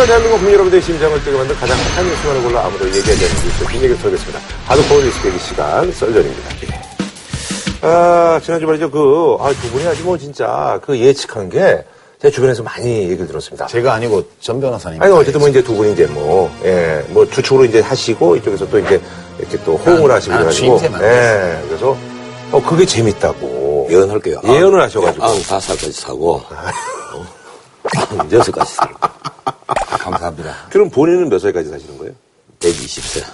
하지만 대한민국 국민 여러분들의 심장을 뛰게 만든 가장 핫한 뉴스만을 골라 아무도 얘기하지 않는 뉴스 뒷얘기를 털겠습니다. 하드코어 뉴스 계기 시간 썰전입니다. 예. 아, 지난주 말이죠. 그, 아, 두 분이 아주 뭐 진짜 그 예측한 게 제 주변에서 많이 얘기를 들었습니다. 제가 아니고 전 변호사님. 아니, 어쨌든 뭐 이제 두 분이 이제 뭐, 예, 뭐 주축으로 이제 하시고 이쪽에서 또 이제 이렇게 또 호응을 아, 하시고 아, 그래가지고. 예, 그래서 어, 그게 재밌다고. 예언할게요. 예언을 하셔가지고. 95살까지 사고, 어, 96까지 살고, 감사합니다. 그럼 본인은 몇 살까지 사시는 거예요? 120세.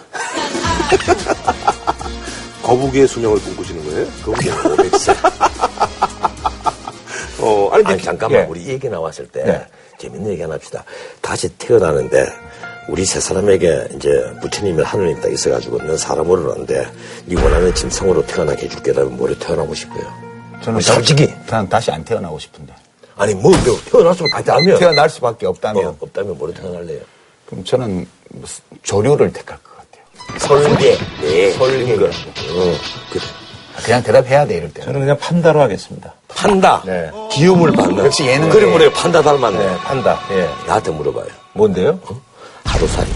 거북이의 수명을 꿈꾸시는 거예요? 거기에 500세. 어, 아니, 아니, 잠깐만, 예. 우리 얘기 나왔을 때, 네. 재밌는 얘기 하나 합시다. 다시 태어나는데, 우리 세 사람에게 이제 부처님이 하느님 딱 있어가지고, 넌 사람으로 하는데, 네 원하는 짐승으로 태어나게 해줄 게라면 뭐로 태어나고 싶어요? 저는 솔직히. 난 다시 안 태어나고 싶은데. 아니, 뭐, 뭐 태어났으면 가자면. 태어날 수밖에 없다면. 어, 없다면 뭐로 태어날래요? 그럼 저는 무슨 조류를 택할 것 같아요. 설계. 네. 설계. 어, 그래. 그냥 대답해야 돼, 이럴 때. 저는 그냥 판다로 하겠습니다. 판다. 네. 기움을 받는. 역시 예능계. 그래, 그래, 판다 닮았네. 네, 판다. 예. 나한테 물어봐요. 뭔데요? 하루살이.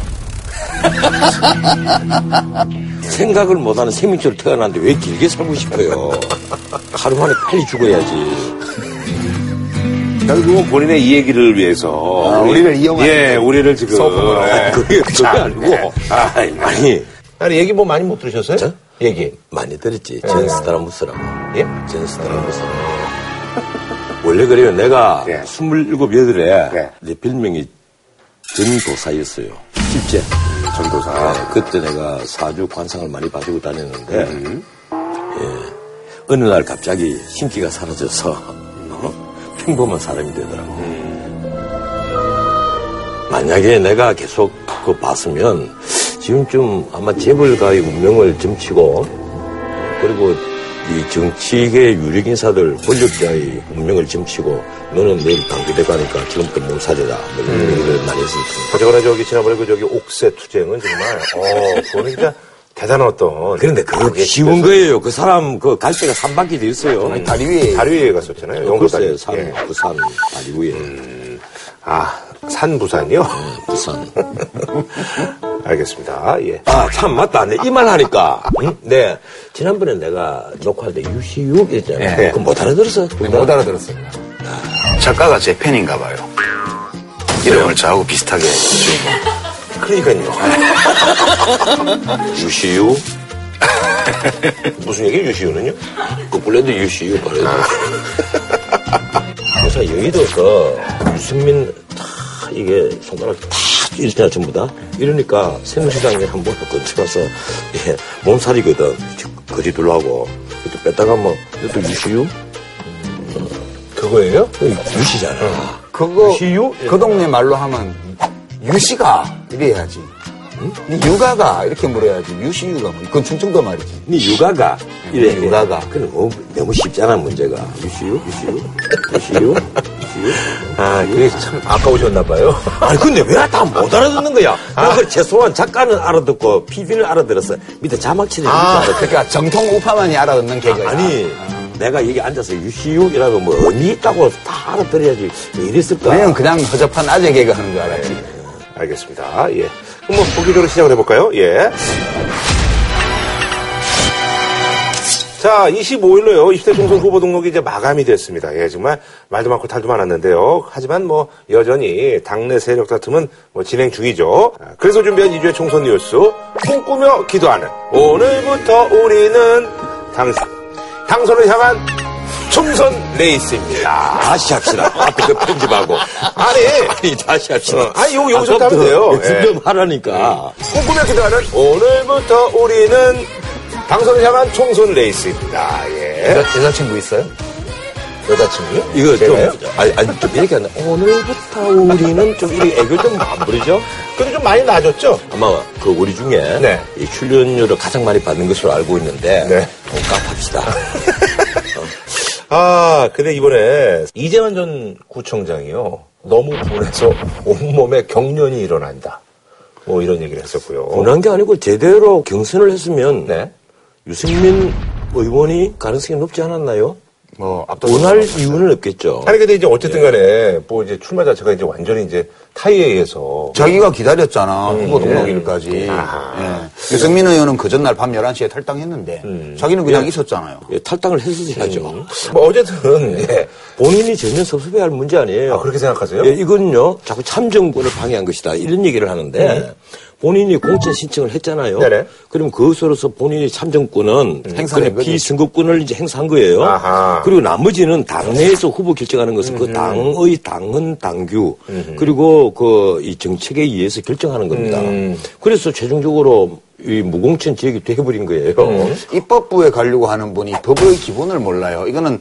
생각을 못하는 생명체로 태어났는데 왜 길게 살고 싶어요? 하루 만에 빨리 죽어야지. 결국은 본인의 이 얘기를 위해서. 아, 우리 를 이용하는 예, 우리를 지금. 소품으로. 예. 그게, 그게 아니고. 아이, 아니, 아니, 얘기 뭐 많이 못 들으셨어요? 저? 얘기. 많이 들었지. 전스타라무스라고. 예? 전스타라무스라고. 원래 그래요. 내가 예. 27, 8에 예. 내 별명이 전도사였어요. 실제. 전도사. 네, 그때 내가 사주 관상을 많이 봐주고 다녔는데, 음. 예, 어느 날 갑자기 신기가 사라져서, 어? 평범한 사람이 되더라고. 만약에 내가 계속 그 봤으면, 지금쯤 아마 재벌가의 운명을 점치고, 그리고 이 정치계 유력 인사들, 권력자의 운명을 점치고, 너는 내일 당기대 가니까 지금부터 몸살이다. 뭐 이런 얘기를 많이 했을 텐데. 어쨌거나 저기 지난번에 그 저기 옥새 투쟁은 정말, 어, 그거는 진짜 대단한 어떤. 그런데 그거 쉬운 거예요. 그 사람 그갈 데가 산밖에 돼 있어요. 다리 위에. 다리 위에 갔었잖아요. 영도 다리. 글쎄, 산, 예. 부산, 다리 위에. 아, 산 부산이요? 부산. 알겠습니다. 예. 아, 참, 맞다. 내이말 하니까. 응? 네. 지난번에 내가 녹화할 때 유시육 있잖아요. 네. 그거 못 알아들었어. 못 알아들었어요. 작가가 제 팬인가 봐요. 이름을 저하고 비슷하게 해주고. 그러니까요. 유시유? 무슨 얘기 유시우는요? 거꾸로도 유시유 말해도. 그래서 여의도에서 유승민 다 이게 손가락 다 이렇잖아 전부 다. 이러니까 새누시장에 한번 건쳐가서 예, 몸살이거든. 거리 둘라고. 또 뺐다가 뭐 이것도 유시유? 그거예요? 유시잖아. 그거, 유시유? 그 동네 말로 하면, 유시가, 이래야지. 응? 니 육아가, 이렇게 물어야지. 유시유가 뭐, 그건 충청도 말이지. 네 육아가 이래 네, 육아가. 그래 너무, 너무 쉽잖아 문제가 유시유 유시유 유시유 유시유 아, 그게 참 아까우셨나봐요. 아니 근데 왜 다 못 알아듣는 거야? 그 최소한 작가는 알아듣고 PD는 알아들었어 밑에 자막 치는 아, 그러니까 정통 우파만이 알아듣는 개그야. 아니 내가 여기 앉아서 유시유이라고 뭐 의미 있다고 다 알아들어야지 왜 이랬을까? 우리는 그냥 허접한 아재 개그 하는 줄 알았지. 알겠습니다. 예. 그럼 뭐 본격적으로 시작을 해볼까요? 예. 자, 25일로요. 20대 총선 후보 등록이 이제 마감이 됐습니다. 예, 정말 말도 많고 탈도 많았는데요. 하지만 뭐 여전히 당내 세력 다툼은 뭐 진행 중이죠. 아, 그래서 준비한 2주의 총선 뉴스 꿈꾸며 기도하는 오늘부터 우리는 당 당선을 향한 총선 레이스입니다. 다시 합시다. 앞에 그 편집하고 아니, 아니 다시 합시다. 어, 아니, 요- 여기서부터 하면 돼요. 연습 예. 좀 하라니까. 꿈꾸며 기도하는 오늘부터 우리는 당선을 향한 총선 레이스입니다. 예. 여, 여자친구 있어요? 여자친구요? 이거 좀, 제가요? 아니, 아니, 좀 이렇게 한다. 오늘부터 우리는 좀 이렇게 애교 좀안 부리죠? 그래도 좀 많이 나아졌죠? 아마 그 우리 중에 네. 이 출연료를 가장 많이 받는 것으로 알고 있는데 네. 돈 값합시다. 아, 근데 이번에 이재만 전 구청장이요. 너무 분해서 온몸에 경련이 일어난다. 뭐 이런 얘기를 했었고요. 분한 게 아니고 제대로 경선을 했으면 네. 유승민 의원이 가능성이 높지 않았나요? 뭐, 압도적. 원할 이유는 없겠죠. 아니, 근데 이제 어쨌든 간에, 뭐 이제 출마 자체가 이제 완전히 이제 타이에 의해서 자기가 기다렸잖아. 음, 후보 예. 등록일까지. 예. 유승민 의원은 그 전날 밤 11시에 탈당했는데 음. 자기는 그냥 있었잖아요. 예, 탈당을 했어야죠. 뭐 어쨌든 예. 본인이 전혀 섭섭해할 문제 아니에요. 아, 그렇게 생각하세요? 예, 이건요, 자꾸 참정권을 방해한 것이다. 이런 얘기를 하는데, 본인이 공천 신청을 했잖아요. 네네. 그럼 그것으로서 본인이 참정권은 거지. 비선거권을 이제 행사한 거예요. 아하. 그리고 나머지는 당내에서 후보 결정하는 것은 그 당의 당헌 당규 그리고 그 이 정책에 의해서 결정하는 겁니다. 음. 그래서 최종적으로 이 무공천 지역이 돼버린 거예요. 입법부에 가려고 하는 분이 법의 기본을 몰라요. 이거는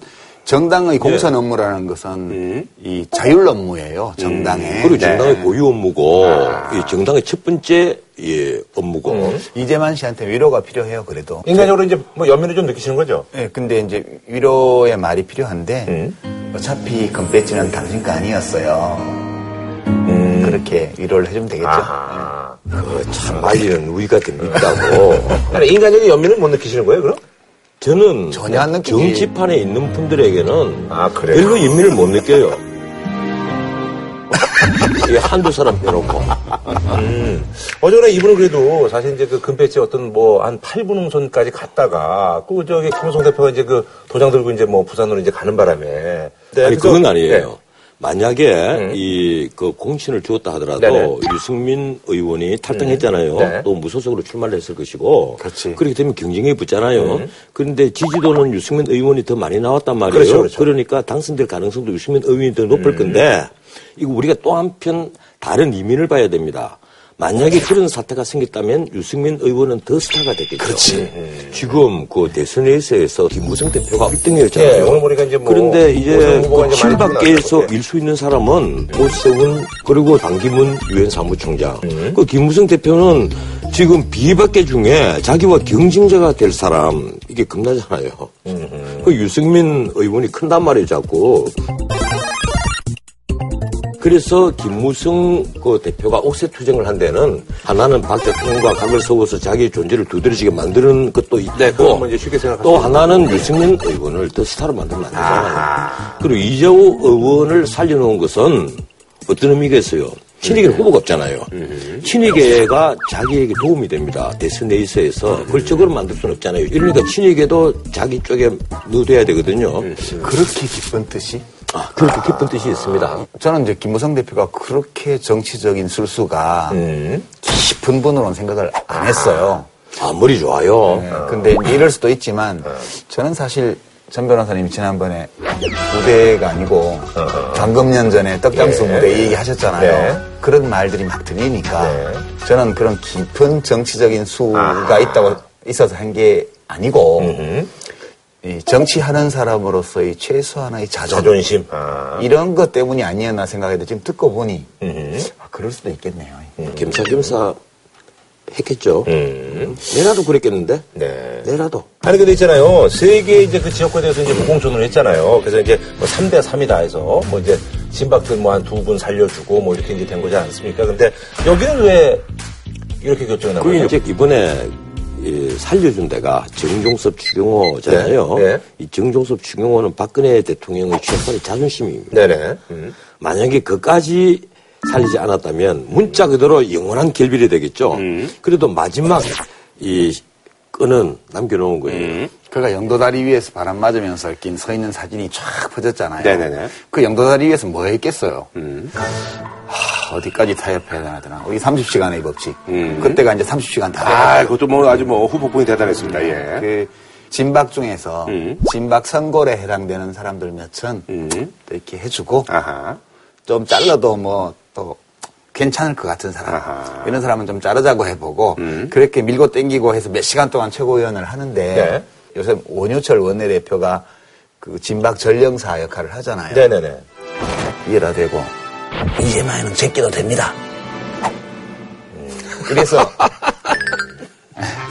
정당의 예. 공천 업무라는 것은 이 자율 업무예요. 정당의. 음. 네. 그리고 정당의 고유 업무고 이 정당의 첫 번째 예, 업무고 이재만 씨한테 위로가 필요해요. 그래도. 인간적으로 이제 뭐 연민을 좀 느끼시는 거죠? 예, 근데 이제 위로의 말이 필요한데 음. 어차피 금배지는 당신 거 아니었어요. 그렇게 위로를 해주면 되겠죠. 음. 아하. 그참 말리는 우리가 됩니다고. 그러니까 인간적인 연민을 못 느끼시는 거예요, 그럼? 저는 전혀 안 느끼지. 정치판에 있는 분들에게는 아, 그래요? 별로 인민을 못 느껴요. 이게 한두 사람 빼놓고. 어제나 이분은 그래도 사실 이제 그 금배지 어떤 뭐 한 8분 홍선까지 갔다가 그 저기 김우성 대표가 이제 그 도장 들고 이제 뭐 부산으로 이제 가는 바람에. 네, 아니, 그건 아니에요. 네. 만약에 이그 공천을 주었다 하더라도 네네. 유승민 의원이 탈당했잖아요. 네. 또 무소속으로 출마를 했을 것이고 그렇지. 렇게 되면 경쟁이 붙잖아요. 그런데 지지도는 유승민 의원이 더 많이 나왔단 말이에요. 그렇죠, 그렇죠. 러니까 당선될 가능성도 유승민 의원이 더 높을 건데 이거 우리가 또 한편 다른 이민을 봐야 됩니다. 만약에 그런 사태가 생겼다면 유승민 의원은 더 스타가 됐겠죠. 그렇지. 지금 그 대선에서 김무성 대표가 1등이었잖아요. 예, 오늘 보니까 이제 뭐 그런데 이제 오세훈 후보가 그 이제 많이 친박계에서 나왔죠. 일수 있는 사람은 오세훈 그리고 방기문 유엔 사무총장. 음. 그 김무성 대표는 지금 비박계 중에 자기와 경쟁자가 될 사람 이게 겁나잖아요. 그 유승민 의원이 큰단 말이에요, 자꾸. 그래서 김무성 그 대표가 옥새 투쟁을 한 데는 하나는 박 대통령과 각을 세워서 자기의 존재를 두드러지게 만드는 것도 있고 네, 쉽게 또수 하나는 유승민 의원을 더 스타로 만들면 안 되잖아요. 그리고 이재호 의원을 살려놓은 것은 어떤 의미가 있어요? 친이계는 후보가 없잖아요. 친이계가 자기에게 도움이 됩니다. 대선 레이스에서 그걸 적으로 만들 수는 없잖아요. 이러니까 친이계도 자기 쪽에 넣어둬야 되거든요. 그렇게 기쁜 뜻이? 아, 그렇게 깊은 뜻이 있습니다. 저는 이제 김무성 대표가 그렇게 정치적인 술수가 음. 깊은 분으로는 생각을 안 했어요. 아, 머리 좋아요. 네, 근데 이럴 수도 있지만 저는 사실 전 변호사님이 지난번에 무대가 아니고 방금년 전에 떡장수 네. 무대 얘기하셨잖아요. 네. 그런 말들이 막 들리니까 네. 저는 그런 깊은 정치적인 수가 아하. 있다고 있어서 한 게 아니고 이 정치하는 사람으로서의 최소한의 자존, 자존심. 아. 이런 것 때문이 아니었나 생각해도 지금 듣고 보니 아, 그럴 수도 있겠네요. 겸사겸사 했겠죠. 음. 내라도 그랬겠는데? 네. 내라도. 아니 근데 있잖아요. 세계 이제 그 지역구에 대해서 이제 무공천을 했잖아요. 그래서 이제 뭐 3대 3이다 해서 뭐 이제 진박들 뭐 한 두 분 살려주고 뭐 이렇게 이제 된 거지 않습니까? 근데 여기는 왜 이렇게 결정이 난 그게 거예요? 이제 이번에 이 살려준 데가 정종섭 추경호잖아요. 네, 네. 이 정종섭 추경호는 박근혜 대통령의 최소한의 자존심입니다. 네네. 음. 만약에 그까지 살리지 않았다면 문자 그대로 영원한 결별이 되겠죠. 음. 그래도 마지막 이 끈은 남겨놓은 거예요. 음. 그가 영도다리 위에서 바람 맞으면서 이렇게 서 있는 사진이 쫙 퍼졌잖아요. 네네네. 음. 그 영도다리 위에서 뭐 했겠어요? 하, 어디까지 타협해야 되나? 우리 30시간의 법칙. 그때가 이제 30시간 다 음. 아, 그것도 뭐 아주 뭐 후보풍이 대단했습니다. 예. 그 진박 중에서 음. 진박 선골에 해당되는 사람들 몇천 또 이렇게 해주고 아하. 좀 잘라도 뭐또 괜찮을 것 같은 사람 아하. 이런 사람은 좀 자르자고 해보고 그렇게 밀고 땡기고 해서 몇 시간 동안 최고위원을 하는데 네. 요새 원유철 원내대표가 그 진박 전령사 역할을 하잖아요. 네네네. 이해가 되고 이제만은 제끼도 됩니다. 그래서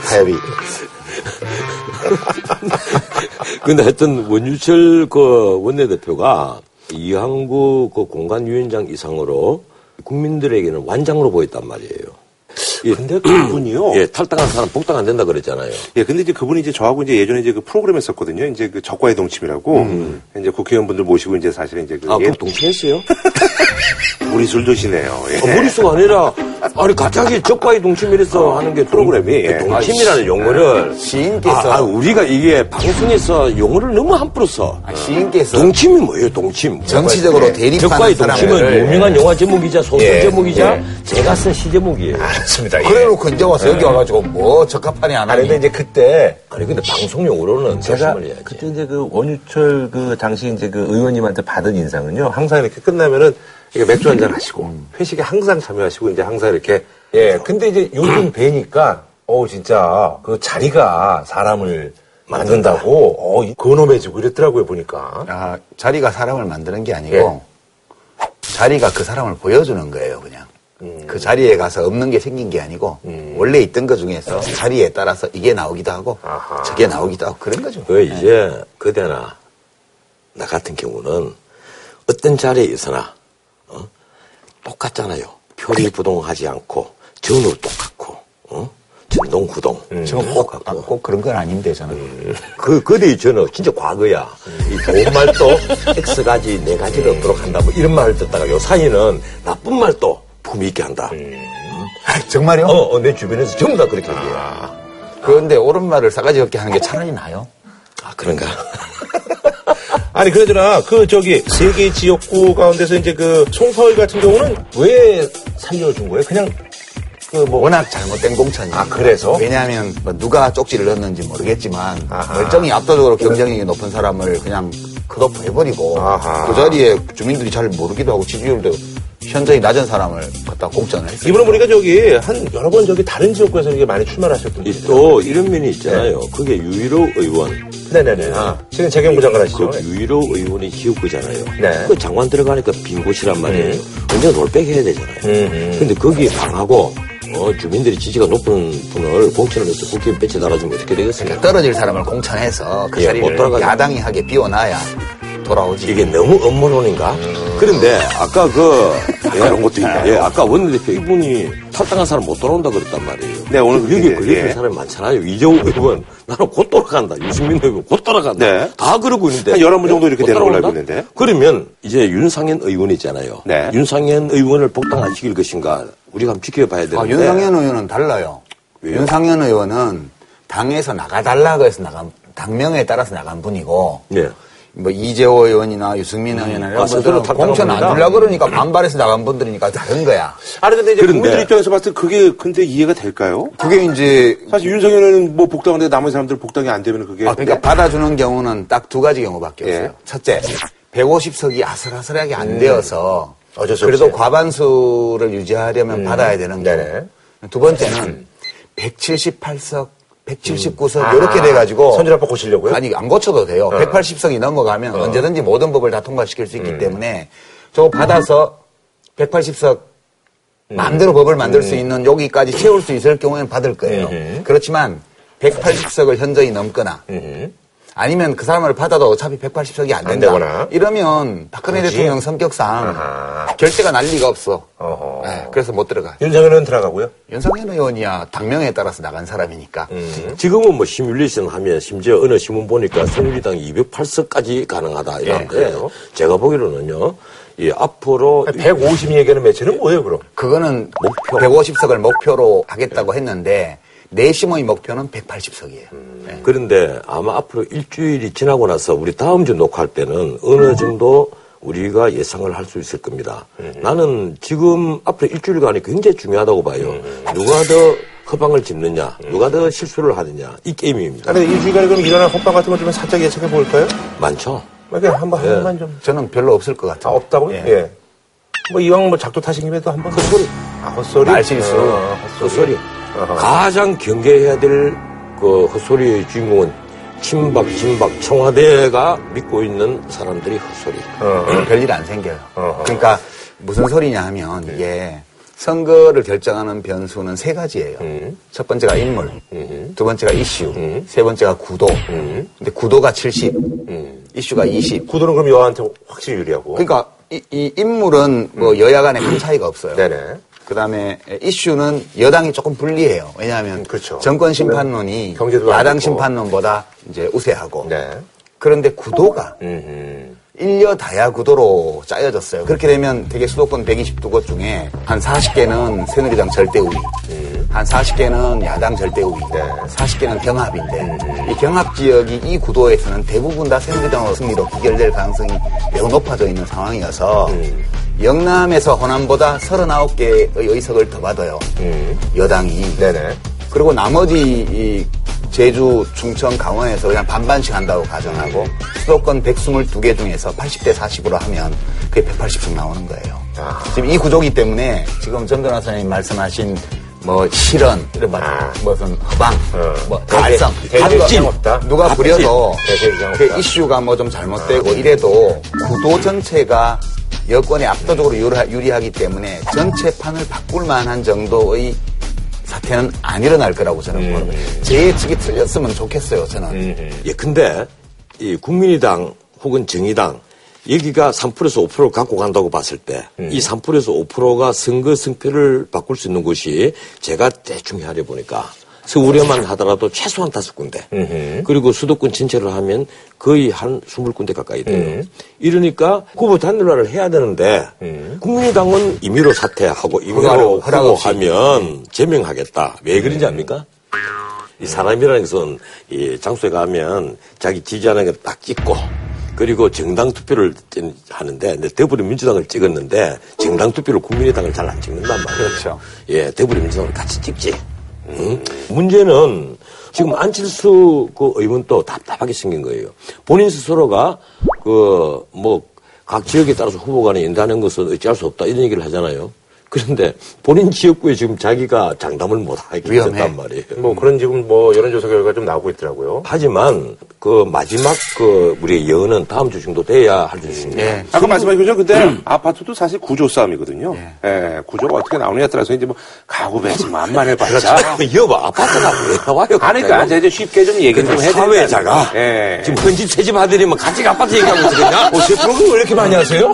타협이. 근데 하여튼 원유철 그 원내대표가 이항구 그 공관위원장 이상으로 국민들에게는 완장으로 보였단 말이에요. 예, 근데 그분이요. 예, 탈당한 사람 복당 안 된다 그랬잖아요. 예, 근데 이제 그분이 이제 저하고 이제 예전에 이제 그 프로그램 했었거든요. 이제 그 적과의 동침이라고. 이제 국회의원분들 모시고 이제 사실은 이제 그. 음. 아, 예, 그럼 동침했어요? 무리술 드시네요. 예. 아, 머릿수가 아니라, 아니, 갑자기 적과의 동침이라서 하는 게 프로그램이, 예. 동침이라는 용어를. 시인께서 아, 아, 우리가 이게 방송에서 용어를 너무 함부로 써. 아, 시인께서 동침이 뭐예요, 동침? 정치적으로 대립하는 적과의 동침은 사람을 유명한 영화 제목이자 소설 예, 제목이자 예. 제가 쓴 시 제목이에요. 맞습니다. 예. 그래놓고 이제 와서 여기 와가지고 뭐 적합하니 안 아니, 하니 근데 이제 그때 아니, 근데 방송 용어로는 제가. 그때 이제 그 원유철 그 당시 이제 그 의원님한테 받은 인상은요. 항상 이렇게 끝나면은 이렇게 맥주 한잔 하시고 회식에 항상 참여하시고 이제 항상 이렇게 예. 근데 이제 요즘 뵈니까 어 진짜 그 자리가 사람을 만든다고 어 이- 근엄해지고 이랬더라고요 보니까. 아, 자리가 사람을 만드는 게 아니고 자리가 그 사람을 보여주는 거예요, 그냥. 그 자리에 가서 없는 게 생긴 게 아니고 원래 있던 것 중에서 자리에 따라서 이게 나오기도 하고 아하. 저게 나오기도 하고 그런 거죠. 그 이제 그대나 나 같은 경우는 어떤 자리에 있으나 어? 똑같잖아요. 표리부동하지 않고 전후 똑같고 어? 전동구동 저는 꼭, 아, 꼭 그런 건 아닌데 저는. 그 그대 저는 진짜 과거야. 이 좋은 말도 X 가지 네 가지를 얻도록 한다 뭐 이런 말을 듣다가 요 사이는 나쁜 말도 품위 있게 한다. 정말요? 어, 어, 내 주변에서 전부 다 그렇게 얘기해. 그런데 옳은 말을 싸가지 없게 하는 게 차라리 나아요. 아 그런가? 아니, 그러더나, 그, 저기, 세 개 지역구 가운데서 이제 그, 송서울 같은 경우는 왜 살려준 거예요? 그냥, 그, 뭐, 워낙 잘못된 공천이. 아, 그래서? 왜냐하면 뭐 누가 쪽지를 넣었는지 모르겠지만 아하. 멀쩡히 압도적으로 경쟁력이 높은 사람을 그냥 컷오프 해버리고 아하. 그 자리에 주민들이 잘 모르기도 하고 지지율도 현저히 낮은 사람을 갖다 공천을 했어요. 이분은 보니까 저기, 한 여러 번 저기 다른 지역구에서 이렇게 많이 출마하셨던 이 분이죠. 또 이런 면이 있잖아요. 그게 유일호 의원. 네네네. 아, 지금 재경부 장관 하시죠? 그 유일호 의원이 지역구잖아요. 네. 그 장관 들어가니까 빈 곳이란 말이에요. 언제 롤백 해야 되잖아요. 음, 근데 거기에 방하고 어, 주민들이 지지가 높은 분을 공천을 해서 국회에 배치 달아주면 어떻게 되겠습니까? 떨어질 사람을 공천해서 그 예, 못 자리를 돌아가죠. 야당이 하게 비워놔야 돌아오지. 이게 너무 업무론인가? 그런데 아까 그 예, 그런 것도 있다. 예, 아까 원내대표 이분이 탈당한 사람 못 돌아온다 그랬단 말이에요. 네, 오늘 여기 그게, 걸려있는 예. 사람이 많잖아요. 이정우 의원 나는 곧 돌아간다. 유승민 의원 곧 돌아간다. 네. 다 그러고 있는데 한 11분 정도 이렇게 못 되는 걸로? 알고 있는데. 그러면 이제 윤상현 의원 있잖아요. 네. 윤상현 의원을 복당 안 시킬 것인가 우리가 한번 지켜봐야 되는데. 아, 윤상현 의원은 달라요. 왜요? 윤상현 의원은 당에서 나가달라고 해서 나간 당명에 따라서 나간 분이고 네. 뭐 이재호 의원이나 유승민 의원이나 아, 이런 스스로 공천 안? 주려고 그러니까 반발해서 나간 분들이니까 다른 거야. 아니, 근데 이제 그런데- 국민들 입장에서 봤을 때 그게 근데 이해가 될까요? 그게 이제 사실 윤석열은 뭐 복당하는데 나머지 사람들 복당이 안 되면 그게. 아, 그러니까 받아주는 경우는 딱 두 가지 경우밖에 예. 없어요. 첫째, 150석이 아슬아슬하게 안 되어서 어쩔 수 그래도. 과반수를 유지하려면 받아야 되는. 네네. 두 번째는 178석, 179석 아, 이렇게 돼가지고 선진화법 고치려고요? 아니 안 고쳐도 돼요. 180석이 넘어가면 언제든지 모든 법을 다 통과시킬 수 있기 때문에 저거 받아서 180석 마음대로 법을 만들 수 있는 여기까지 채울 수 있을 경우에는 받을 거예요. 그렇지만 180석을 현저히 넘거나 아니면 그 사람을 받아도 어차피 180석이 안 된다. 되거나. 이러면 박근혜 굳이? 대통령 성격상 아하. 결재가 날 리가 없어. 네, 그래서 못 들어가. 윤석열은 들어가고요. 윤석열 의원이야 당명에 따라서 나간 사람이니까. 지금은 뭐 시뮬레이션 하면 심지어 어느 신문 보니까 새누리당 208석까지 가능하다 이러는데 그래요? 제가 보기로는요. 이 앞으로 150 얘기하는 매체는 뭐예요, 그럼? 그거는 목표. 150석을 목표로 하겠다고 했는데 내심의 목표는 180석이에요. 네. 그런데 아마 앞으로 일주일이 지나고 나서 우리 다음 주 녹화할 때는 어느 정도 우리가 예상을 할 수 있을 겁니다. 나는 지금 앞으로 일주일간이 굉장히 중요하다고 봐요. 누가 더 허방을 짚느냐, 누가 더 실수를 하느냐, 이 게임입니다. 아니, 일주일간에 그럼 일어난 호빵 같은 걸좀 살짝 예측해 볼까요? 많죠? 이렇게 한번, 한 번만 좀. 저는 별로 없을 것 아, 같아요. 없다고요? 예. 예. 뭐, 이왕 뭐 작두 타신 김에 또한 번. 헛소리. 아, 헛소리? 말실수. 어, 헛소리. 어허. 가장 경계해야 될 그 헛소리의 주인공은 친박, 진박, 청와대가 믿고 있는 사람들이 헛소리. 어. 별일 안 생겨요. 어허. 그러니까 무슨 소리냐 하면 이게 선거를 결정하는 변수는 세 가지예요. 첫 번째가 인물, 두 번째가 이슈, 세 번째가 구도. 근데 구도가 70, 이슈가 20. 구도는 그럼 여한테 확실히 유리하고. 그러니까 이, 이 인물은 뭐 여야 간에 큰 차이가 없어요. 네네. 그다음에 이슈는 여당이 조금 불리해요. 왜냐하면 그렇죠. 정권 심판론이 야당. 심판론보다 이제 우세하고 네. 그런데 구도가 음. 일려 다야 구도로 짜여졌어요. 그렇게 되면 되게 수도권 122곳 중에 한 40개는 새누리당 절대 우위, 한 40개는 야당 절대 우위, 40개는 경합인데 이 경합 지역이 이 구도에서는 대부분 다 새누리당 승리로 기결될 가능성이 매우 높아져 있는 상황이어서 영남에서 호남보다 39개의 의석을 더 받아요. 여당이. 네네. 그리고 나머지 이 제주, 충청, 강원에서 그냥 반반씩 한다고 가정하고 수도권 122개 중에서 80대 40으로 하면 그게 180석 나오는 거예요. 지금 이 구조기 때문에 지금 전 변호사님 말씀하신 뭐 실언, 이런 말, 무슨 허방, 뭐 달성, 없다. 누가 부려도 그. 이슈가 뭐 좀 잘못되고 이래도 구도 전체가 여권에 압도적으로 유리하- 유리하기 때문에 전체 판을 바꿀 만한 정도의 사태는 안 일어날 거라고 저는 보는 거예요. 제 예측이 틀렸으면 좋겠어요, 저는. 예, 근데 이 국민의당 혹은 정의당 여기가 3%에서 5%를 갖고 간다고 봤을 때이 3%에서 5%가 선거 승패를 바꿀 수 있는 곳이 제가 대충 헤아려 보니까 서울에만 하더라도 최소한 다섯 군데 그리고 수도권 전체를 하면 거의 한 20군데 가까이 돼요. 이러니까 후보 단일화를 해야 되는데 국민의당은 임의로 사퇴하고 임의로 허락 없이. 후보하면 제명하겠다. 왜 그런지 압니까? 이 사람이라는 것은 이 장소에 가면 자기 지지하는 걸 딱 찍고 그리고 정당 투표를 찌- 하는데 내 더불어민주당을 찍었는데 정당 투표를 국민의당을 잘 안 찍는단 말이에요. 그렇죠. 예, 더불어민주당을 같이 찍지. 음. 문제는 지금 안철수 그 의원도 답답하게 생긴 거예요. 본인 스스로가 그 뭐 각 지역에 따라서 후보 간에 연다는 것은 어찌할 수 없다 이런 얘기를 하잖아요. 그런데 본인 지역구에 지금 자기가 장담을 못 하게. 됐단 말이에요. 뭐 그런 지금 뭐 여론조사 결과 좀 나오고 있더라고요. 하지만 그 마지막 그 우리의 예언은 다음 주 정도 돼야 할수 있습니다. 예. 아까 말씀하신 것처럼 근데 아파트도 사실 구조 싸움이거든요. 예. 구조가 어떻게 나오느냐에 따라서 이제 뭐 가구 배치 만만을 받자. 여봐 아파트가 왜 나와요? 그러니까? 이제 쉽게 좀 얘기를 좀 해야 사회자가 예. 지금 헌집 세집 하더니만 같이 아파트 얘기하고 있거든요. 어, 제 프로그램 왜 이렇게 많이 하세요?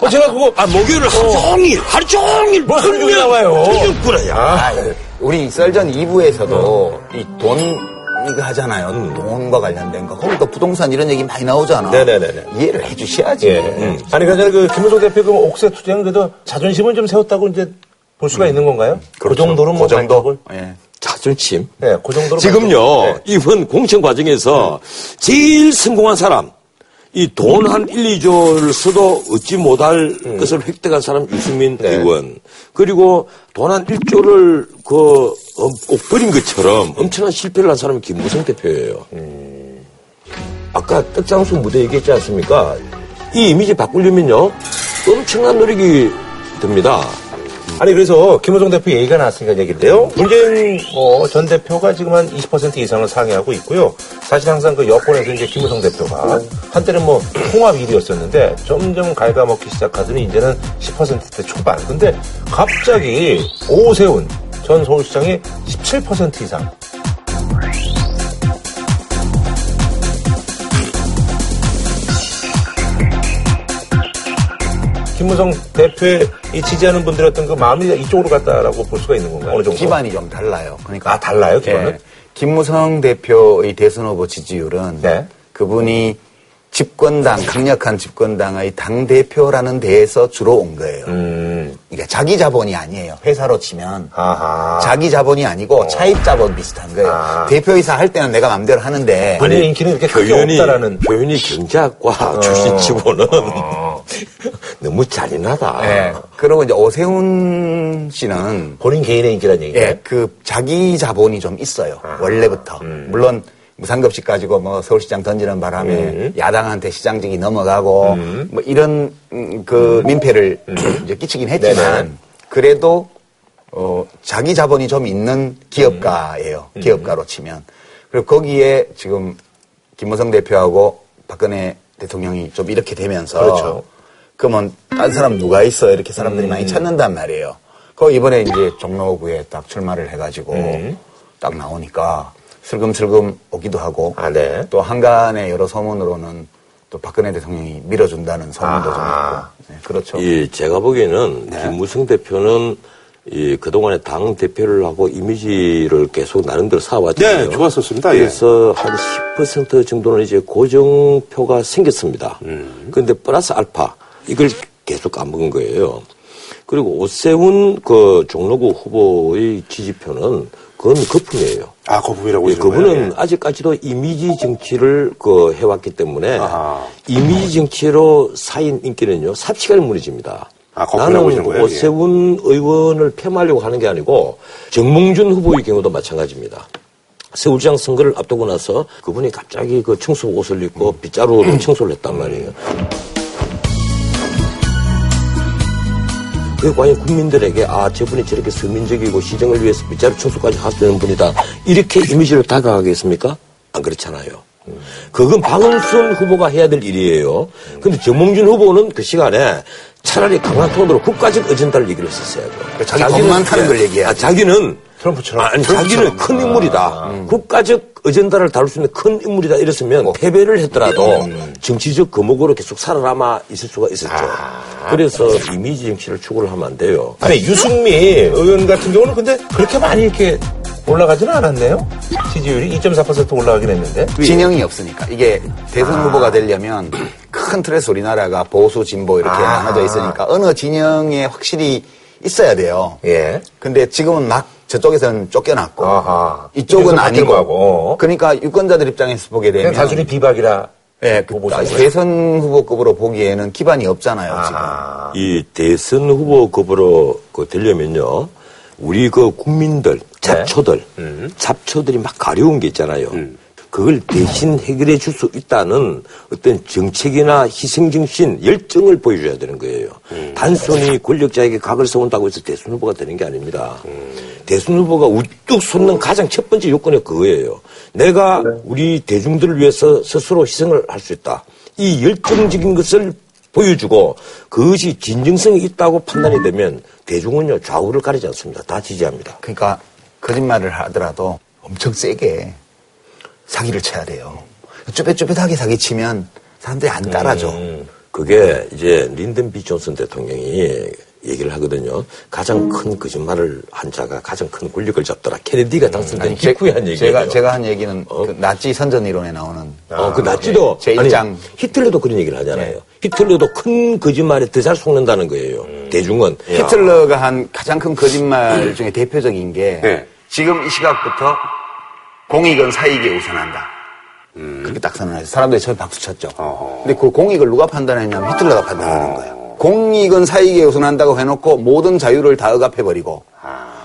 어, 제가 그거, 아 목요일 하루 종일 하루 종일 뭐 하루 종일 나와요? 꾸려야. 아, 우리 썰전 2부에서도 이 돈, 이거 하잖아요. 돈과 관련된 거. 거기도 부동산 이런 얘기 많이 나오잖아. 네네네네. 이해를 해주셔야지. 예. 아니, 그러니까 그 김우성 대표 그 옥새 투쟁은 그래도 자존심은 좀 세웠다고 이제 볼 수가 있는 건가요? 그 정도는 뭐 그 정도. 발톱을? 예. 자존심. 네, 그 정도로. 지금요 네. 이번 공천 과정에서 제일 성공한 사람 이 돈 한 1, 2조를 써도 얻지 못할 것을 획득한 사람 유승민 음. 네. 의원 그리고 돈 한 1조를 그 어, 꼭 버린 것처럼 엄청난 실패를 한 사람이 김무성 대표예요. 음. 아까 떡장수 무대 얘기했지 않습니까? 이 이미지 바꾸려면요 엄청난 노력이 듭니다. 아니 그래서 김호정 대표 얘기가 나왔으니까 얘기인데요. 문재인 뭐, 전 대표가 지금 한 20% 이상을 상회하고 있고요. 사실 항상 그 여권에서 이제 김호정 대표가 한때는 뭐 통합 1위였었는데 점점 갉아먹기 시작하더니 이제는 10%대 초반. 근데 갑자기 오세훈 전 서울시장이 17% 이상. 김무성 대표의 이 지지하는 분들의 어떤 그 마음이 이쪽으로 갔다라고 볼 수가 있는 건가요? 어느 정도? 기반이 좀 달라요. 그러니까 아, 달라요, 기반은? 예. 김무성 대표의 대선 후보 지지율은 네. 그분이 집권당 강력한 집권당의 당 대표라는 데에서 주로 온 거예요. 음, 그러니까 자기 자본이 아니에요. 회사로 치면 아하. 자기 자본이 아니고 차입 자본 비슷한 거예요. 아. 대표이사 할 때는 내가 마음대로 하는데 본인의 인기는 이렇게 크게 표현이 없다라는. 표현이 경제학과 출신치고는 너무 잔인하다. 예. 그리고 이제 오세훈 씨는 본인 개인의 인기라는 얘기예요. 예, 그 자기 자본이 좀 있어요. 원래부터. 물론 무상급식 가지고 뭐 서울시장 던지는 바람에 야당한테 시장직이 넘어가고 뭐 이런 음, 그 민폐를 이제 끼치긴 했지만 네네. 그래도 어 자기 자본이 좀 있는 기업가예요. 기업가로 치면. 그리고 거기에 지금 김무성 대표하고 박근혜 대통령이 좀 이렇게 되면서 그렇죠. 그러면 딴 사람 누가 있어 이렇게 사람들이 많이 찾는단 말이에요. 그 이번에 이제 종로구에 딱 출마를 해가지고 딱 나오니까 슬금슬금 오기도 하고 아, 네. 또 한간의 여러 소문으로는 또 박근혜 대통령이 밀어준다는 소문도 아. 좀 있고. 네, 그렇죠. 이 제가 보기에는 네. 김무성 대표는 이 그동안에 당 대표를 하고 이미지를 계속 나름대로 쌓아왔잖아요. 네, 좋았었습니다. 예. 그래서 한10% 정도는 이제 고정표가 생겼습니다. 음. 그런데 플러스 알파 이걸 계속 까먹은 거예요. 그리고 오세훈 그 종로구 후보의 지지표는 그건 거품이에요. 아, 거품이라고 예, 보시는 그분은 거예요? 아직까지도 이미지 정치를 그 해왔기 때문에 아하. 이미지 정치로 쌓인 인기는요 삽시간에 무너집니다. 아, 나는 거예요, 오세훈 의원을 폄하하려고 하는 게 아니고 정몽준 후보의 경우도 마찬가지입니다. 서울시장 선거를 앞두고 나서 그분이 갑자기 그 청소 옷을 입고 빗자루로 청소를 했단 말이에요. 그 과연 국민들에게 아 저분이 저렇게 서민적이고 시정을 위해서 빗자루 청소까지 하시는 분이다 이렇게 이미지를 다가가겠습니까? 안 그렇잖아요. 그건 박원순 후보가 해야 될 일이에요. 근데 정몽준 후보는 그 시간에 차라리 강한 톤으로 국가적 어젠다를 얘기를 했었어야죠. 자기 겁 많다는 걸 얘기해야지. 아, 자기는 트럼프처럼. 아니 트럼프처럼. 자기는 큰 인물이다. 국가적 어젠다를 다룰 수 있는 큰 인물이다 이랬으면 패배를 했더라도 정치적 거목으로 계속 살아남아 있을 수가 있었죠. 그래서 이미지 정치를 추구를 하면 안 돼요. 아니, 유승미 의원 같은 경우는 근데 그렇게 많이 이렇게 올라가지는 않았네요? 지지율이 2.4% 올라가긴 했는데. 진영이 없으니까. 이게 대선 후보가 되려면 큰 틀에서 우리나라가 보수, 진보 이렇게 아. 나눠져 있으니까 어느 진영에 확실히 있어야 돼요. 예. 근데 지금은 막 저쪽에서는 쫓겨났고 아하. 이쪽은 아니고 바뀌고. 그러니까 유권자들 입장에서 보게 그냥 되면 단순히 비박이라. 예, 그. 대선 후보급으로 보기에는 기반이 없잖아요, 아하. 이 대선 후보급으로 그 되려면요. 우리 그 국민들, 잡초들, 잡초들이 막 가려운 게 있잖아요. 그걸 대신 해결해 줄 수 있다는 어떤 정책이나 희생정신, 열정을 보여줘야 되는 거예요. 단순히 권력자에게 각을 세운다고 해서 대선 후보가 되는 게 아닙니다. 대선 후보가 우뚝 솟는 가장 첫 번째 요건이 그거예요. 내가 우리 대중들을 위해서 스스로 희생을 할 수 있다. 이 열정적인 것을 보여주고 그것이 진정성이 있다고 판단이 되면 대중은요 좌우를 가리지 않습니다. 다 지지합니다. 그러니까 거짓말을 하더라도 엄청 세게 사기를 쳐야 돼요. 쭈뼛쭈뼛하게 사기치면 사람들이 안 따라줘. 그게 이제 린든 비 존슨 대통령이 얘기를 하거든요. 가장 큰 거짓말을 한 자가 가장 큰 권력을 잡더라. 케네디가 당선된 아니, 제- 직후에 한 얘기예요. 제가, 제가 한 얘기는 그 나치 선전 이론에 나오는 어, 그 나치도 제 아니, 입장. 히틀러도 그런 얘기를 하잖아요. 네. 히틀러도 큰 거짓말에 더 잘 속는다는 거예요. 대중은 히틀러가 한 가장 큰 거짓말 중에 대표적인 게 네. 지금 이 시각부터 공익은 사익에 우선한다. 그렇게 딱 선언해서 사람들이 처음에 박수 쳤죠. 근데 그 공익을 누가 판단했냐면 히틀러가 판단하는 거예요. 공익은 사익에 우선한다고 해놓고 모든 자유를 다 억압해버리고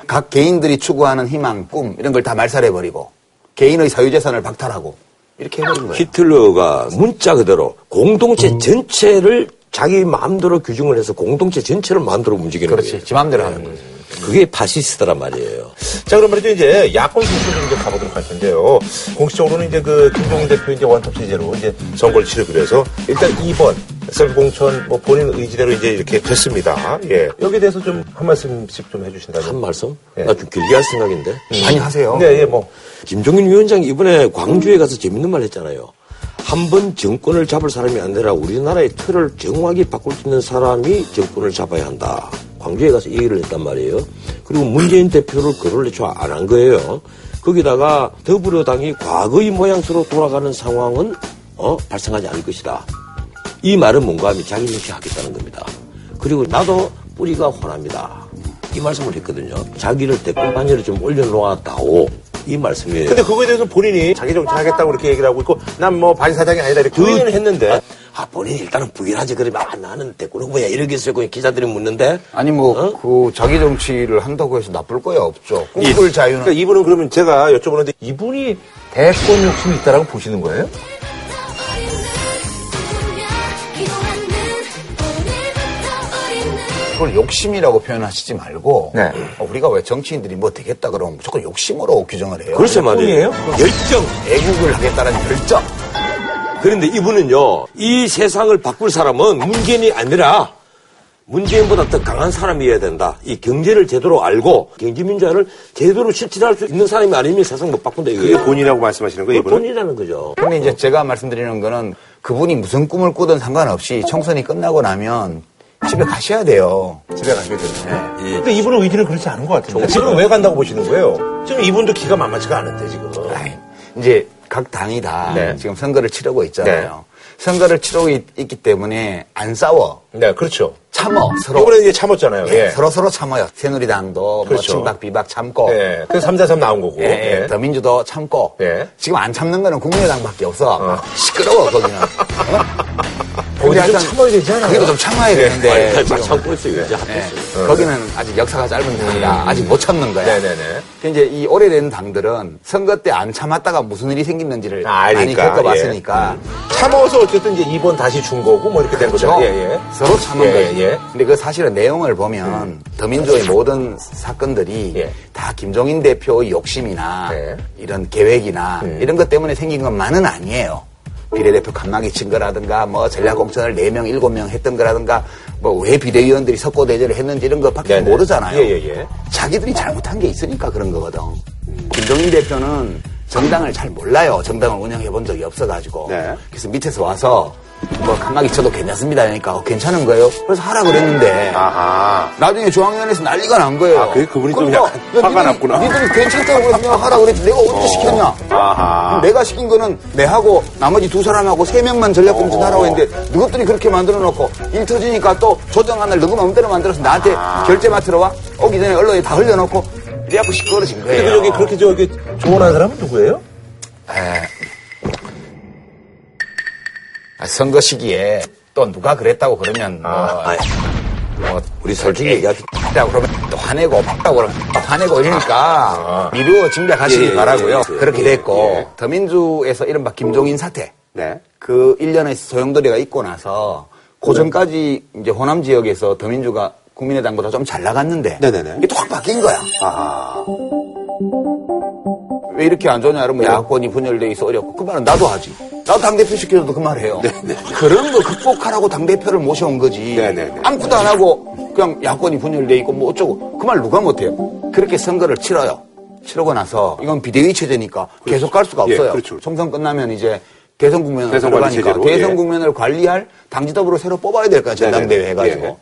각 개인들이 추구하는 희망, 꿈 이런 걸 다 말살해버리고 개인의 사유재산을 박탈하고 이렇게 해버린 거예요. 히틀러가 문자 그대로 공동체 전체를 자기 마음대로 규정을 해서 공동체 전체를 마음대로 움직이는 그렇지. 거예요. 지 마음대로 하는 거죠. 그게 파시스트란 말이에요. 자, 그럼 말이죠. 이제 야권 소식을 이제 가보도록 할 텐데요. 공식적으로는 이제 그 김종인 대표 이제 원톱 체제로 이제 선거를 치르기로 해서 일단 2번 셀프 공천 뭐 본인 의지대로 이제 이렇게 됐습니다. 예. 여기에 대해서 좀 한 말씀씩 좀 해주신다면. 한 말씀? 예. 나좀 길게 할 생각인데. 많이 하세요. 네, 예, 뭐. 김종인 위원장이 이번에 광주에 가서 재밌는 말 했잖아요. 한번 정권을 잡을 사람이 아니라 우리나라의 틀을 정확히 바꿀 수 있는 사람이 정권을 잡아야 한다. 광주에 가서 얘기를 했단 말이에요. 그리고 문재인 대표를 거론을 애초에 안한 거예요. 거기다가 더불어당이 과거의 모양새로 돌아가는 상황은 어? 발생하지 않을 것이다. 이 말은 뭔가 하면 자기 정치하겠다는 겁니다. 그리고 나도 뿌리가 호납니다. 이 말씀을 했거든요. 자기를 대권반열에 좀 올려놓았다오. 이 말씀이에요. 근데 그거에 대해서 본인이 자기 정치하겠다고 이렇게 얘기를 하고 있고 난 뭐 반사장이 아니다 이렇게 부인을 했는데 아, 본인이 일단은 부인하지. 그러면, 아, 나는 대권 후보야. 이러겠어요. 기자들이 묻는데. 아니 뭐 그 자기 정치를 한다고 해서 나쁠 거야 없죠. 꿈꿀 자유는 그러니까 이분은 그러면 제가 여쭤보는데 이분이 대권 욕심이 있다라고 보시는 거예요? 그걸 욕심이라고 표현하시지 말고 네. 어, 우리가 왜 정치인들이 뭐 되겠다 그러면 무조건 욕심으로 규정을 해요. 그렇죠, 말이에요. 꿈이에요? 열정. 애국을 하겠다는 열정. 그런데 이분은요, 이 세상을 바꿀 사람은 문재인이 아니라 문재인보다 더 강한 사람이어야 된다. 이 경제를 제대로 알고 경제민주화를 제대로 실천할 수 있는 사람이 아니면 세상 못 바꾼다 이거예요. 본이라고 말씀하시는 거예요, 이분은? 본이라는 거죠. 근데 이제 제가 말씀드리는 거는 그분이 무슨 꿈을 꾸든 상관없이 총선이 끝나고 나면 집에 가셔야 돼요. 집에 가셔야 되는데. 이 근데 이분은 의지는 그렇지 않은 것 같은데. 지금 왜 간다고 보시는 거예요? 지금 이분도 기가 만만치가 않은데, 지금. 아이, 이제 각 당이 다 네. 지금 선거를 치르고 있잖아요. 선거를 치르고 있, 기 때문에 안 싸워. 네, 그렇죠. 참어 서로. 이번에 이제 참았잖아요. 예, 예. 서로 서로 참어요. 새누리당도 그렇죠. 뭐 친박 비박 참고. 예. 그래서 3대3 나온 거고. 예, 예, 예. 더민주도 참고. 예. 지금 안 참는 거는 국민의당밖에 없어. 시끄러워 거기는. 거기도 좀 참아야 되지 않아요? 거기도 좀 참아야 되는데. 아니, 잘 지금, 참고 있어요. 이제 예. 거기는 아직 역사가 짧은 당이라 아직 못 참는 거야. 네네네. 그 이제 이 오래된 당들은 선거 때 안 참았다가 무슨 일이 생겼는지를 아, 많이 겪어봤으니까 참아서 어쨌든 이제 2번 다시 준 거고, 뭐 이렇게 된 거죠. 그렇죠. 예, 예. 서로 참은 예, 거지. 예. 근데 그 사실은 내용을 보면 더민주의 모든 사건들이 예. 다 김종인 대표의 욕심이나 네. 이런 계획이나 이런 것 때문에 생긴 것만은 아니에요. 비례대표 칸막이 친 거라든가 뭐 전략공천을 4명, 7명 했던 거라든가 뭐 왜 비대위원들이 석고대절을 했는지 이런 것밖에 네네. 모르잖아요. 예, 예, 예. 자기들이 잘못한 게 있으니까 그런 거거든. 김종인 대표는 정당을 잘 몰라요. 정당을 운영해 본 적이 없어가지고. 네. 그래서 밑에서 와서 뭐 칸막이 쳐도 괜찮습니다. 하니까 어, 괜찮은 거예요. 그래서 하라 그랬는데 아하. 나중에 중앙위원회에서 난리가 난 거예요. 아, 그게 그분이 좀 그러니까 약간 야, 화가 니들이- 났구나. 니들이 괜찮다고 그래서 내가 하라 그랬지. 내가 언제 시켰냐? 아하. 내가 시킨 거는 내하고 나머지 두 사람하고 세 명만 전략공천 하라고 했는데 너희들이 그렇게 만들어 놓고 일 터지니까 또 조정안을 너희 마음대로 만들어서 나한테 결제 맡으러 와? 오기 전에 언론에 다 흘려놓고 이래갖고 시끄러진 거예요. 근데 그 저기 그렇게 저기 조언한 사람은 누구예요? 아, 선거 시기에 또 누가 그랬다고 그러면 뭐, 아이, 뭐 우리 솔직히 얘기합시다. 다 그러면 또 화내고 팍다고 그러면 또 화내고 이러니까 미루어 짐작하시기 예, 예, 바라고요. 예, 예. 그렇게 예, 됐고 예. 더민주에서 이른바 김종인 사태 네. 그 1년의 소용돌이가 있고 나서 고전까지 이제 호남 지역에서 더민주가 국민의당보다 좀 잘 나갔는데 네네네. 이게 또 확 바뀐 거야. 아하. 왜 이렇게 안 좋냐 이러면 야권이 분열돼 있어 어렵고 그 말은 나도 하지. 나도 당대표 시켜줘도 그 말 해요. 그런 거 극복하라고 당대표를 모셔온 거지. 네네네. 아무것도 안 하고 그냥 야권이 분열돼 있고 뭐 어쩌고 그 말 누가 못해요. 그렇게 선거를 치러요. 치르고 나서 이건 비대위 체제니까 계속 갈 수가 예, 없어요. 그렇죠. 총선 끝나면 이제 대선 국면으로 대선 들어가니까 대선 예. 국면을 관리할 당지도부를 새로 뽑아야 될 거야 전당대회. 해가지고. 예.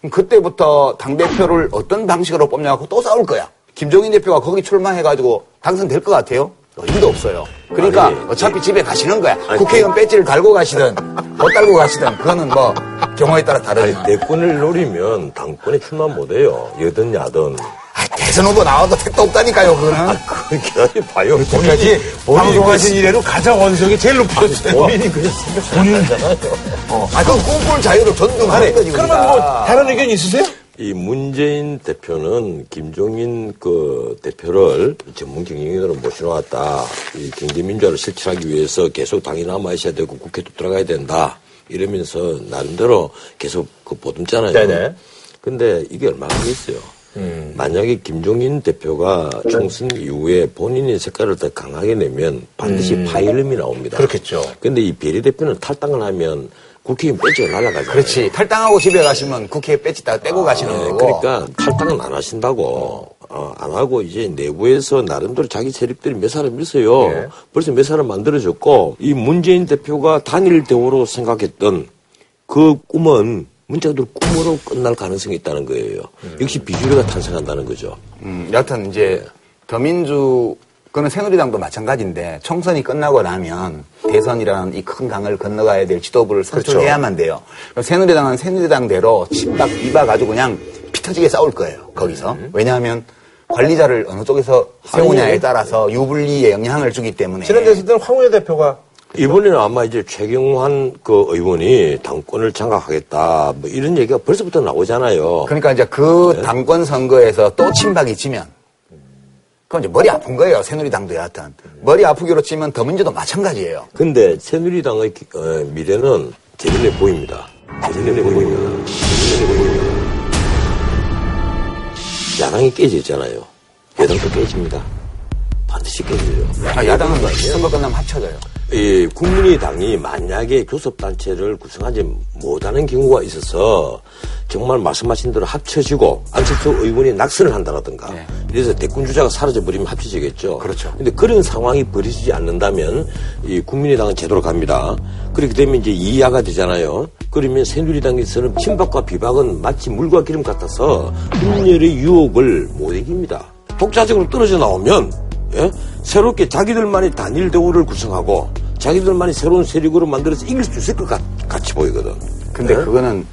그럼 그때부터 당 대표를 어떤 방식으로 뽑냐고 또 싸울 거야. 김종인 대표가 거기 출마해가지고 당선될 것 같아요? 의미도 없어요. 그러니까 아니, 어차피 집에 가시는 거야. 아니, 국회의원 배지를 달고 가시든 못 달고 가시든 그거는 뭐 경우에 따라 다르니까. 대권을 노리면 당권에 출마 못해요. 여든 야든. 아, 대선 후보 나와도 택도 없다니까요, 그거는. 그렇게 하지 봐요. 본인이 방송하신 이래로 가장 원석이 제일 높으셨어요. 본인이 그냥 생각하잖아요. 아, 그건 꿈꿀 자유를 존중하는 거지. 그러면. 뭐 다른 의견 있으세요? 이 문재인 대표는 김종인 그 대표를 전문 경영인으로 모셔놓았다. 이 경제민주화를 실천하기 위해서 계속 당이 남아 있어야 되고 국회도 들어가야 된다. 이러면서 나름대로 계속 그 보듬잖아요. 네네. 근데 이게 얼마나 하겠어요. 만약에 김종인 대표가 총선 이후에 본인의 색깔을 더 강하게 내면 반드시 파일름이 나옵니다. 그렇겠죠. 근데 이 비례대표는 탈당을 하면 국회의원 배지가 날아가잖아요. 그렇지. 탈당하고 집에 가시면 국회에 배지 다 떼고 가시는 네, 거고. 그러니까 탈당은 안 하신다고. 어, 안 하고 이제 내부에서 나름대로 자기 세력들이 몇 사람 있어요. 예. 벌써 몇 사람 만들어졌고 이 문재인 대표가 단일 대우로 생각했던 그 꿈은 문자들 꿈으로 끝날 가능성이 있다는 거예요. 역시 비주류가 탄생한다는 거죠. 음, 여하튼 이제 더민주 그는 새누리당도 마찬가지인데 총선이 끝나고 나면 대선이라는 이 큰 강을 건너가야 될 지도부를 선출해야만 돼요. 그럼 새누리당은 새누리당대로 친박 비박 가지고 그냥 피 터지게 싸울 거예요. 거기서 왜냐하면 관리자를 어느 쪽에서 세우냐에 따라서 유불리에 영향을 주기 때문에 지난 대선 때는 황우여 대표가 이번에는 아마 이제 최경환 그 의원이 당권을 장악하겠다 뭐 이런 얘기가 벌써부터 나오잖아요. 그러니까 이제 그 당권 선거에서 또 친박이 지면 그건 이제 머리 아픈 거예요. 새누리당도 여하튼 머리 아프기로 치면 더민주도 마찬가지예요. 근데 새누리당의 기- 어, 미래는 재련해 보입니다. 재련해 보입니다. 재련해 보입니다. 야당이 깨져 있잖아요. 여당도 깨집니다. 반드시 깨져요. 아, 야당은 선거 끝나면 합쳐져요. 이 국민의당이 만약에 교섭단체를 구성하지 못하는 경우가 있어서 정말 말씀하신 대로 합쳐지고 안철수 의원이 낙선을 한다라든가 네. 이래서 대권 주자가 사라져 버리면 합쳐지겠죠. 그렇죠. 근데 그런 상황이 벌어지지 않는다면 이 국민의당은 제대로 갑니다. 그렇게 되면 이제 이하가 되잖아요. 그러면 새누리당에서는 친박과 비박은 마치 물과 기름 같아서 분열의 유혹을 못 이깁니다. 독자적으로 떨어져 나오면 예? 새롭게 자기들만의 단일 대우를 구성하고 자기들만의 새로운 세력으로 만들어서 이길 수 있을 것 같, 같이 보이거든. 근데 네? 그거는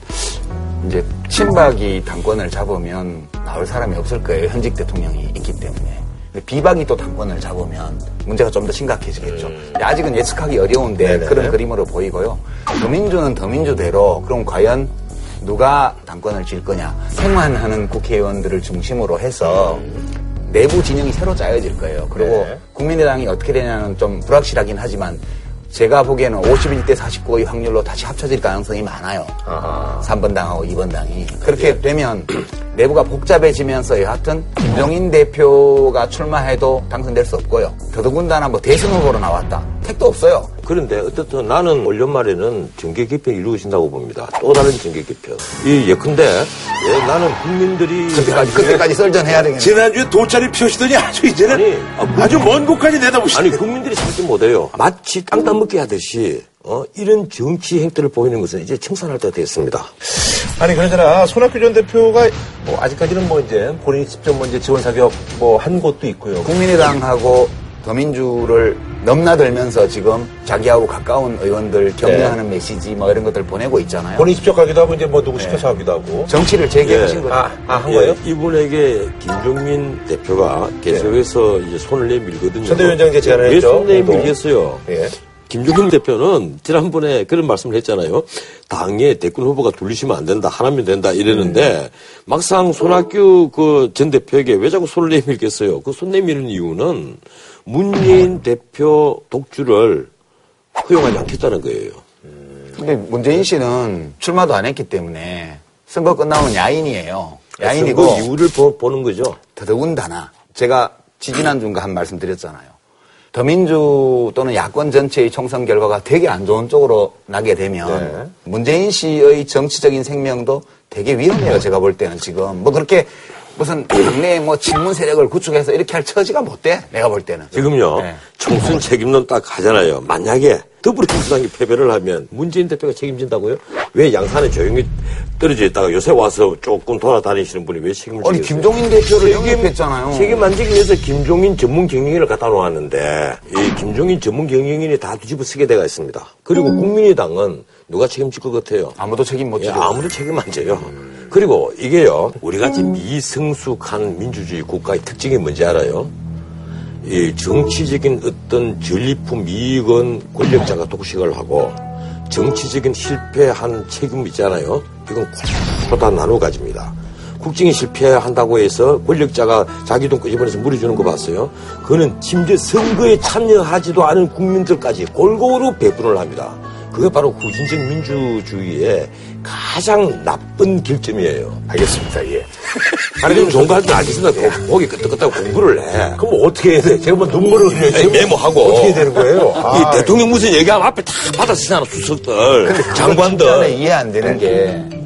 이제 친박이 당권을 잡으면 나올 사람이 없을 거예요. 현직 대통령이 있기 때문에. 비박이 또 당권을 잡으면 문제가 좀 더 심각해지겠죠. 근데 아직은 예측하기 어려운데 네네. 그런 그림으로 보이고요. 더민주는 더민주대로 그럼 과연 누가 당권을 질 거냐. 생환하는 국회의원들을 중심으로 해서 내부 진영이 새로 짜여질 거예요. 그리고 네. 국민의당이 어떻게 되냐는 좀 불확실하긴 하지만 제가 보기에는 51대 49의 확률로 다시 합쳐질 가능성이 많아요. 3번 당하고 2번 당이. 그렇게 되면 내부가 복잡해지면서 여하튼 김종인 대표가 출마해도 당선될 수 없고요. 더더군다나 뭐 대선 후보로 나왔다. 택도 없어요. 그런데 어떻든 나는 올 연말에는 정계 개편이 이루어진다고 봅니다. 또 다른 정계 개편. 이 예컨대 예, 나는 국민들이 그때까지, 그때까지 썰전해야 되겠네. 지난주에 돗자리 피우시더니 아주 이제는 아니, 아, 아주 먼 곳까지 내다보시네. 아니 국민들이 참지 못해요. 마치 땅 따 먹기 하듯이 어, 이런 정치 행태를 보이는 것은 이제 청산할 때가 됐습니다. 아니 그러잖아 손학규 전 대표가 뭐 아직까지는 뭐 이제 본인이 직접 뭐 이제 지원 사격 뭐한 곳도 있고요. 국민의당하고 더민주를 넘나들면서 지금 자기하고 가까운 의원들 격려하는 메시지 뭐 이런 것들 보내고 있잖아요. 본인 직접 가기도 하고 이제 뭐 누구 시켜서 하기도 하고. 정치를 재개하신 예. 거죠. 아, 아, 한 거예요? 예, 이분에게 김종민 대표가 계속해서 이제 손을 내밀거든요. 선대위원장 이제 제안을 왜 했죠, 손 내밀겠어요? 예. 김종민 대표는 지난번에 그런 말씀을 했잖아요. 당에 대권 후보가 둘리시면 안 된다. 하나면 된다. 이랬는데 막상 손학규 그 전 대표에게 왜 자꾸 손을 내밀겠어요? 그 손 내미는 이유는 문재인 대표 독주를 허용하지 않겠다는 거예요. 근데 문재인 씨는 출마도 안 했기 때문에 선거 끝나면 야인이에요. 야인이고 그 이유를 보, 보는 거죠. 더더군다나 제가 지지난주인가 한 말씀 드렸잖아요. 더민주 또는 야권 전체의 총선 결과가 되게 안 좋은 쪽으로 나게 되면 네. 문재인 씨의 정치적인 생명도 되게 위험해요. 제가 볼 때는 지금 뭐 그렇게 무슨 당내에 뭐 친문 세력을 구축해서 이렇게 할 처지가 못 돼. 내가 볼 때는. 지금요, 네. 총선 책임론 딱 하잖아요. 만약에 더불어민주당이 패배를 하면 문재인 대표가 책임진다고요? 왜 양산에 조용히 떨어져 있다가 요새 와서 조금 돌아다니시는 분이 왜 책임을 아니 지겠어요? 김종인 대표를 영입했잖아요. 책임 안 지기 위해서 김종인 전문 경영인을 갖다 놓았는데 이 김종인 전문 경영인이 다 뒤집어 쓰게 돼가 있습니다. 그리고 국민의당은 누가 책임질 것 같아요? 아무도 책임 못 예, 지고. 아무도 책임 안 져요. 그리고 이게요, 우리 같이 미성숙한 민주주의 국가의 특징이 뭔지 알아요? 이 정치적인 어떤 전리품 이익은 권력자가 독식을 하고 정치적인 실패한 책임 있잖아요. 이건 콜로 다 나눠 가집니다. 국정이 실패한다고 해서 권력자가 자기 돈 끄집어내서 물어주는 거 봤어요? 그거는 심지어 선거에 참여하지도 않은 국민들까지 골고루 배분을 합니다. 그게 바로 후진적 민주주의의 가장 나쁜 결점이에요. 알겠습니다. 예. 아니, 그럼 종가한테 알겠습니다. 보기 끄떡끄떡 공부를 해. 그럼 뭐 어떻게 해야 돼? 제가 뭐 눈물을 흘려요. 아니, 메모하고. 어떻게 되는 거예요? 아, 이 대통령 무슨 얘기하면 앞에 다 받아 쓰잖아, 수석들. 저는 장관들. 이해 안 되는 게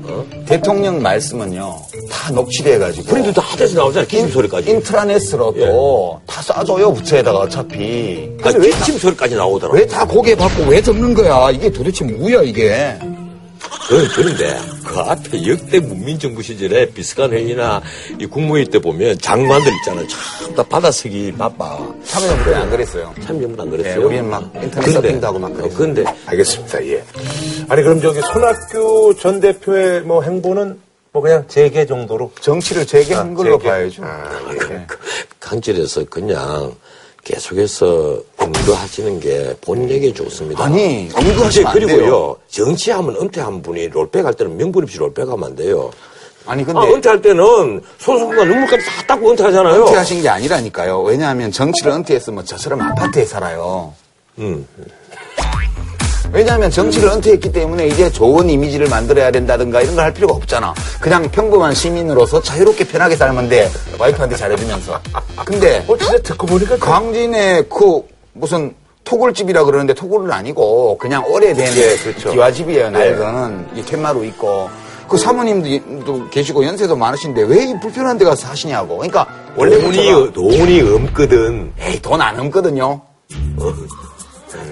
대통령 말씀은요 다 녹취돼가지고. 프린트 다 하대서 나오잖아, 기침 소리까지. 인트라넷으로 또다 쏴줘요 부처에다가 어차피. 아니, 근데 기침 소리까지 나오더라. 왜 다 고개 받고 왜 적는 거야? 이게 도대체 뭐야 이게 그, 그런데 그 앞에 역대 문민정부 시절에 비스간 회의나 이 국무회의 때 보면 장관들 있잖아요. 참 다 받아쓰기 바빠. 참여정부에 안 그랬어요 참여는 안 그랬어요. 네, 우리는 막 인터넷 서핑도 하고 막 그랬어요. 그런데 알겠습니다. 예. 아니 그럼 저기 손학규 전 대표의 뭐 행보는 뭐 그냥 재개 정도로 정치를 재개한 아, 걸로 재개. 봐야죠 아, 네. 강질에서 그냥 계속해서 응도하시는 게 본인에게 좋습니다. 아니, 안 그리고요. 정치하면 은퇴한 분이 롤백 할 때는 명분 없이 롤백 하면 안 돼요. 아니 근데 아, 은퇴할 때는 손수건과 눈물까지 다 닦고 은퇴하잖아요. 은퇴하신 게 아니라니까요 왜냐하면 정치를 은퇴했으면 저처럼 아파트에 살아요 음. 왜냐하면 정치를 은퇴했기 때문에 이제 좋은 이미지를 만들어야 된다든가 이런 걸 할 필요가 없잖아. 그냥 평범한 시민으로서 자유롭게 편하게 살면 돼. 와이프한테 잘해주면서. 근데 어 진짜 듣고 보니까 강진의 그 무슨 토굴집이라 그러는데 토굴은 아니고 그냥 오래된 예, 그렇죠. 기와집이에요. 낡은 이 팻마루 있고 그 사모님도 계시고 연세도 많으신데 왜 이 불편한 데 가서 사시냐고. 그러니까 원래 돈이, 돈이 없거든. 에이 돈 안 없거든요.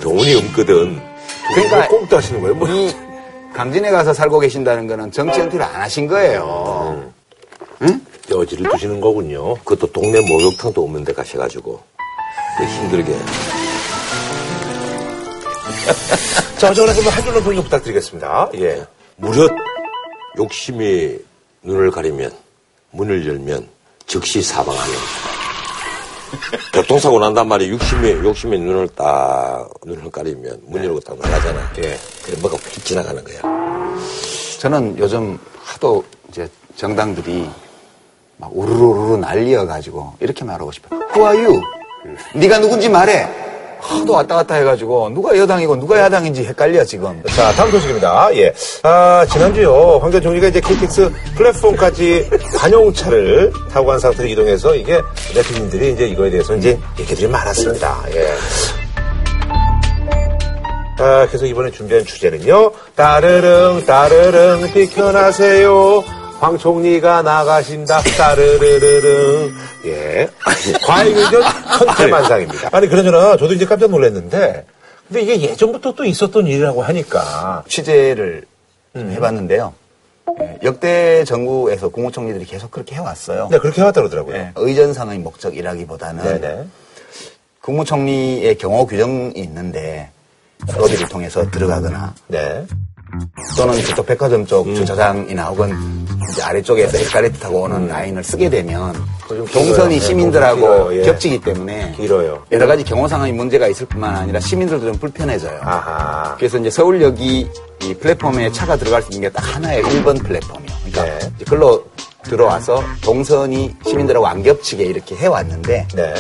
돈이 없거든. 그러니까 꽁도 하시는 거예요? 뭐. 이 강진에 가서 살고 계신다는 거는 정치 은퇴를 안 하신 거예요. 여지를 두시는 거군요. 그것도 동네 목욕탕도 없는 데 가셔가지고. 그 힘들게. 자, 그럼 한 줄로 평좀 부탁드리겠습니다. 예. 무릇 욕심이 눈을 가리면 문을 열면 즉시 사망하는 교통사고 난단 말이에요. 욕심이 욕심이 눈을 딱 눈을 가리면 문 열고 딱 나가잖아. 예. 그래 뭐가 휙 지나가는 거야. 저는 요즘 하도 이제 정당들이 막 우르르르 날리어가지고 이렇게 말하고 싶어요. Who are you? 네가 누군지 말해. 하도 왔다 갔다 해가지고 누가 여당이고 누가 야당인지 헷갈려 지금. 자, 다음 소식입니다. 예. 아, 지난주요. 황교안 총리가 이제 KTX 플랫폼까지 관용차를 타고 간 상태로 이동해서 이게 네티즌들이 이제 이거에 대해서 이제 얘기들이 많았습니다. 예. 아, 그래서 이번에 준비한 주제는요. 따르릉, 따르릉, 비켜나세요. 황 총리가 나가신다. 따르르르릉. 예. 과잉의전 천태만상입니다. 아니, 그러저나 저도 이제 깜짝 놀랐는데, 근데 이게 예전부터 또 있었던 일이라고 하니까. 취재를 좀 해봤는데요. 예, 역대 정부에서 국무총리들이 계속 그렇게 해왔어요. 네, 그렇게 해왔다 그러더라고요. 예, 의전상의 목적이라기보다는 네네. 국무총리의 경호 규정이 있는데 로비를 통해서 들어가거나 네. 또는 저쪽 백화점 쪽 주차장이나 혹은 이제 아래쪽에서 에스카레이터 타고 오는 라인을 쓰게 되면 좀 동선이. 시민들하고 네, 길어요. 예. 겹치기 때문에 길어요. 여러 가지 경호상의 문제가 있을 뿐만 아니라 시민들도 좀 불편해져요. 아하. 그래서 이제 서울역이 이 플랫폼에 차가 들어갈 수 있는 게 딱 하나의 1번 플랫폼이요. 그러니까 네. 글로 들어와서 동선이 시민들하고 안 겹치게 이렇게 해왔는데 네.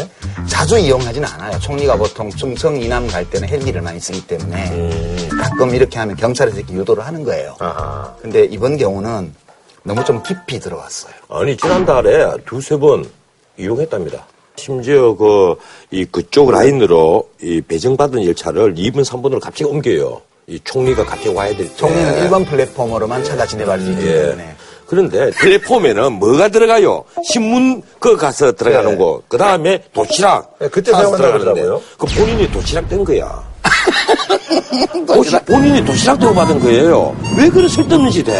자주 이용하지는 않아요. 총리가 보통 충청 이남 갈 때는 헬기를 많이 쓰기 때문에 음. 가끔 이렇게 하면 경찰에서 이렇게 유도를 하는 거예요. 아하. 근데 이번 경우는 너무 좀 깊이 들어왔어요. 아니 지난달에 두세 번 이용했답니다. 심지어 그 이 그쪽 라인으로 이 배정받은 열차를 2분 3분으로 갑자기 옮겨요. 이 총리가 갑자기 와야 될 때. 총리는 일 1번 플랫폼으로만 차가 지나갈 수 있기 예. 때문에 그런데 플랫폼에는 뭐가 들어가요? 신문 그 가서 들어가는 네. 거. 그 다음에 도시락. 네, 그때 사용한다고. 그 본인이 도시락 된 거야. 도시, 본인이 도시락 대우 받은 거예요. 왜 그런 쓸데없는 짓 해?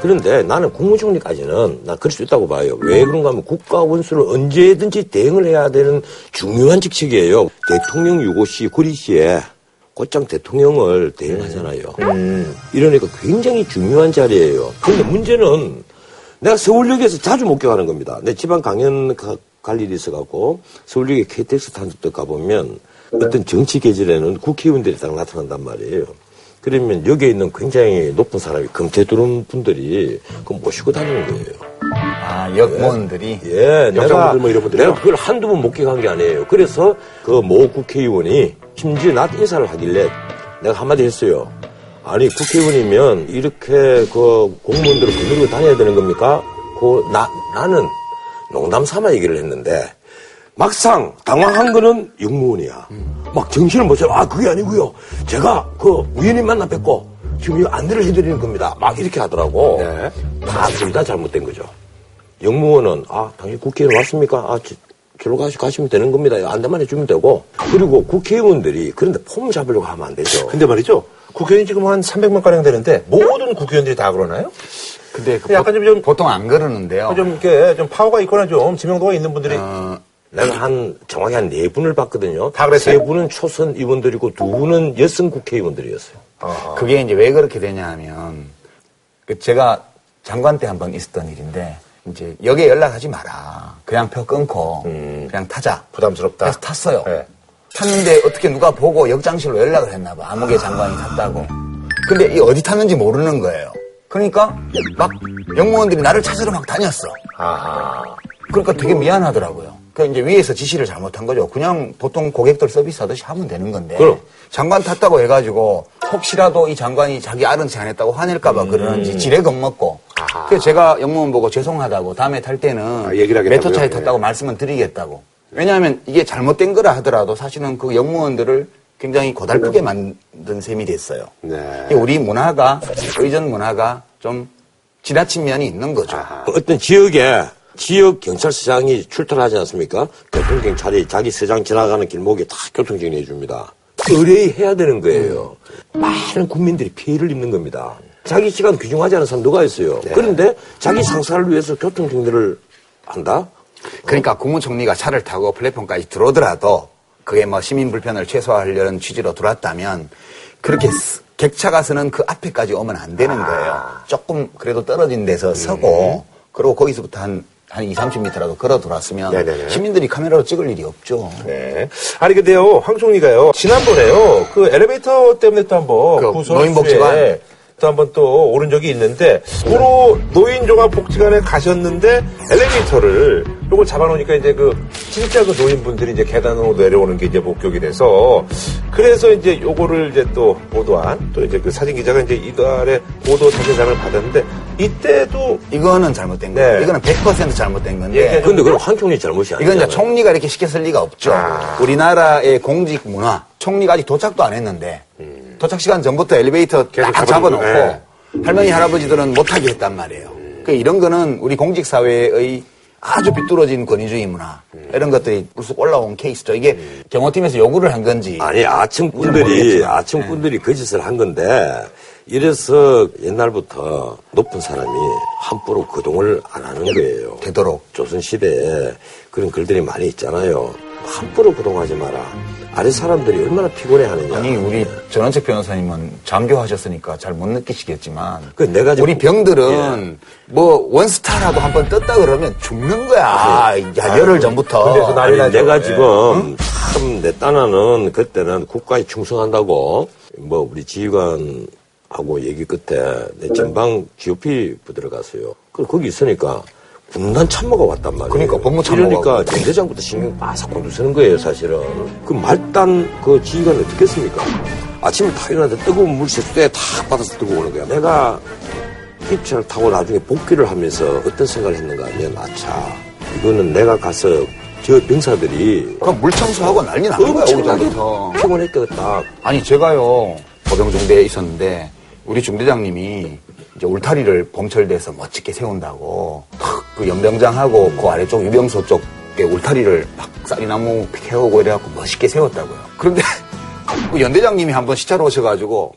그런데 나는 국무총리까지는 나 그럴 수 있다고 봐요. 왜 그런가 하면 국가 원수를 언제든지 대응을 해야 되는 중요한 직책이에요. 대통령 유고 시, 구리 시에 곧장 대통령을 대응하잖아요. 이러니까 굉장히 중요한 자리예요. 그런데 문제는 내가 서울역에서 자주 목격하는 겁니다. 내 집안 강연 가- 갈 일이 있어갖고 서울역에 KTX 탄 적도 가보면 어떤 정치 계절에는 국회의원들이 딱 나타난단 말이에요. 그러면 여기에 있는 굉장히 높은 사람이 금태 들어온 분들이 그 모시고 다니는 거예요. 아, 역무원들이 예, 내가, 역장분들 뭐 이런 분들이요? 내가 그걸 한두 번 목격한 게 아니에요. 그래서 그 모 국회의원이 심지어 나한테 인사를 하길래 내가 한마디 했어요. 아니, 국회의원이면 이렇게 그 공무원들을 거느리고 다녀야 되는 겁니까? 그, 나, 나는 농담 삼아 얘기를 했는데 막상 당황한 거는 영무원이야. 막 정신을 못 차려. 아, 그게 아니고요. 제가 그 우연히 만나 뵙고 지금 이거 안내를 해드리는 겁니다. 막 이렇게 하더라고. 네. 다둘 다 잘못된 거죠. 영무원은 아 당신 국회의원 왔습니까? 아 저, 저로 가시, 가시면 되는 겁니다. 안내만 해주면 되고 그리고 국회의원들이 그런데 폼 잡으려고 하면 안 되죠. 근데 말이죠. 국회의원이 지금 한 300명 가량 되는데 모든 국회의원들이 다 그러나요? 근데 그 약간 보, 좀- 보통 안 그러는데요. 좀 이렇게 좀 파워가 있거나 좀 지명도가 있는 분들이 어, 내가 한 정확히 한 네 분을 봤거든요. 다 그랬어요? 세 분은 초선 의원들이고 두 분은 여성 국회의원들이었어요. 그게 이제 왜 그렇게 되냐 하면, 그 제가 장관 때 한 번 있었던 일인데, 이제 역에 연락하지 마라. 그냥 표 끊고, 그냥 타자. 부담스럽다. 그래서 탔어요. 네. 탔는데 어떻게 누가 보고 역장실로 연락을 했나 봐. 아무개 장관이 탔다고. 근데 이 어디 탔는지 모르는 거예요. 그러니까 막 영무원들이 나를 찾으러 막 다녔어. 아하. 그러니까 되게 미안하더라고요. 그 이제 위에서 지시를 잘못한 거죠. 그냥 보통 고객들 서비스 하듯이 하면 되는 건데. 그럼. 장관 탔다고 해가지고 혹시라도 이 장관이 자기 아른 체안 했다고 화낼까봐 음. 그러는지 지레 겁먹고. 그래서 제가 영무원 보고 죄송하다고 다음에 탈 때는 아, 얘기를? 메토 차에 네. 탔다고 말씀은 드리겠다고. 왜냐하면 이게 잘못된 거라 하더라도 사실은 그 영무원들을 굉장히 고달프게 만든 셈이 됐어요. 네. 우리 문화가 의전 문화가 좀 지나친 면이 있는 거죠. 어떤 지역에 지역 경찰서장이 출동하지 않습니까? 교통경찰이 자기 서장 지나가는 길목에 다 교통정리해 줍니다. 의뢰 해야 되는 거예요. 많은 국민들이 피해를 입는 겁니다. 자기 시간 규정하지 않은 사람 누가 있어요? 그런데 자기 상사를 위해서 교통정리를 한다? 그러니까 국무총리가 차를 타고 플랫폼까지 들어오더라도 그게 뭐 시민 불편을 최소화하려는 취지로 들어왔다면 그렇게 스- 객차가 서는 그 앞에까지 오면 안 되는 거예요. 조금 그래도 떨어진 데서 서고 그리고 거기서부터 한, 한 2, 30m라도 걸어 들어왔으면 네네네. 시민들이 카메라로 찍을 일이 없죠. 네. 아니 근데요, 황 총리가요 지난번에요 그 엘리베이터 때문에 또 한번 그 구설수에 노인복지관. 또 한번 또 오른 적이 있는데 도로 노인종합복지관에 가셨는데 엘리베이터를 요걸 잡아놓으니까 이제 그 진짜 그 노인분들이 이제 계단으로 내려오는 게 이제 목격이 돼서 그래서 이제 요거를 이제 또 보도한 또 이제 그 사진 기자가 이제 이달에 보도 사진상을 받았는데 이때도 이거는 잘못된 거예요. 네. 이거는 100% 잘못된 건데 그건 한 총리 잘못이 아니잖아요. 이건 이제 총리가 이렇게 시켰을 리가 없죠. 아. 우리나라의 공직 문화, 총리가 아직 도착도 안 했는데 도착 시간 전부터 엘리베이터 음. 계속 딱 잡아놓고, 네. 할머니 할아버지들은 못하게 했단 말이에요. 그 이런 거는 우리 공직 사회의 아주 비뚤어진 권위주의 문화 음. 이런 것들이 불쑥 올라온 케이스죠. 이게 경호팀에서 요구를 한 건지 아니 아청꾼들이 모르겠지만. 아청꾼들이 거짓을 한 건데 이래서 옛날부터 높은 사람이 함부로 거동을 안 하는 거예요. 되도록 조선 시대에 그런 글들이 많이 있잖아요. 함부로 거동하지 마라. 아래 사람들이 얼마나 피곤해 하느냐. 아니 우리 전원책 변호사님은 장교하셨으니까 잘 못 느끼시겠지만 그 내가 지금- 우리 병들은 뭐 원스타라도 한 번 떴다 그러면 죽는 거야. 야, 열흘 전부터. 군대에서 난리 아니, 나죠. 내가 예. 지금 참내 딴아는 그때는 국가에 충성한다고 뭐 우리 지휘관 하고 얘기 끝에 내 전방 GOP 부대를 갔어요. 그 거기 있으니까 군단 참모가 왔단 말이에요. 그러니까 법무 참모가 이러니까 오고. 연대장부터 신경 바싹 곤두서는 거예요, 사실은. 그 말단 그 지휘관이 어떻게 했습니까? 아침에 다 일어나는데 뜨거운 물 세수대에 탁 받아서 뜨고 오는 거야. 내가 힙차를 타고 나중에 복귀를 하면서 어떤 생각을 했는가 하면 아차 이거는 내가 가서 저 병사들이 그럼 물 청소하고 난리 나는 거야, 오전부터. 피곤했겠다. 아니, 제가요, 보병중대에 있었는데, 우리 중대장님이 이제 울타리를 봄철대에서 멋지게 세운다고, 탁그 연병장하고 그 아래쪽 유병소 쪽에 울타리를 막 쌀이나무 캐오고 이래갖고 멋있게 세웠다고요. 그런데 그 연대장님이 한번 시차로 오셔가지고,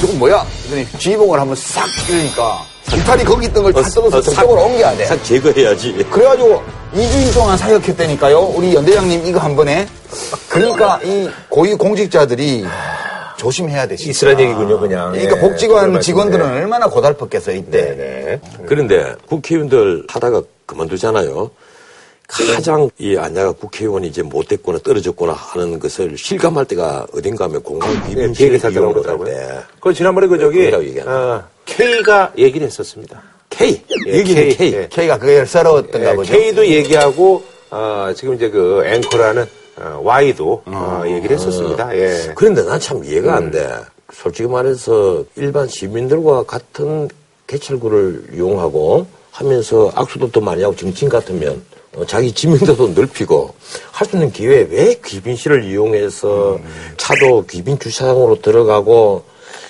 저건 뭐야? 그랬더니 지휘봉을 한번 싹 찌르니까, 울타리 거기 있던 걸다 뜯어서 저쪽으로 옮겨야 돼. 싹 제거해야지. 그래가지고 2주일 동안 사역했다니까요. 우리 연대장님 이거 한 번에. 그러니까 이 고위 공직자들이 조심해야 돼. 진짜. 있으란 얘기군요, 그냥. 그러니까 예, 복지관 직원들은. 얼마나 고달팠겠어요 이때. 네네. 그런데 국회의원들 하다가 그만두잖아요. 가장 이 안야가 국회의원이 이제 못됐거나 떨어졌거나 하는 것을 실감할 때가 어딘가 하면 네, 때라고 할 그러더라고요. 때. 그 지난번에 그 저기 얘기하는 어, K가 얘기를 했었습니다. K. 예, 여기는 K. K. 예. K가 그게 서러웠던가 예, 보죠. K도 얘기하고 어, 지금 이제 그 앵커라는 어, Y도 어, 얘기를 했었습니다. 예. 그런데 난 참 이해가 안 돼. 솔직히 말해서 일반 시민들과 같은 개찰구를 이용하고 하면서 악수도 많이 하고 정치인 같으면 어, 자기 지명도도 넓히고 할 수 있는 기회에 왜 귀빈실을 이용해서 차도 귀빈 주차장으로 들어가고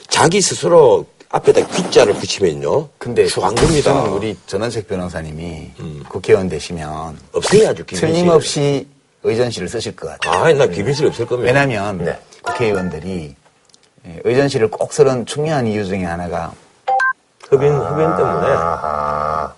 자기 스스로 앞에다 귀자를 붙이면요. 근데 안 겁니다. 저는 우리 전원책 변호사님이 국회의원 되시면 귀빈실. 틀림없이 의전실을 쓰실 것 같아요. 아니 나 귀빈실 없을 겁니다. 왜냐하면 국회의원들이 예, 의전실을 꼭 쓰는 중요한 이유 중에 하나가 흡연 흡연 때문에. 아,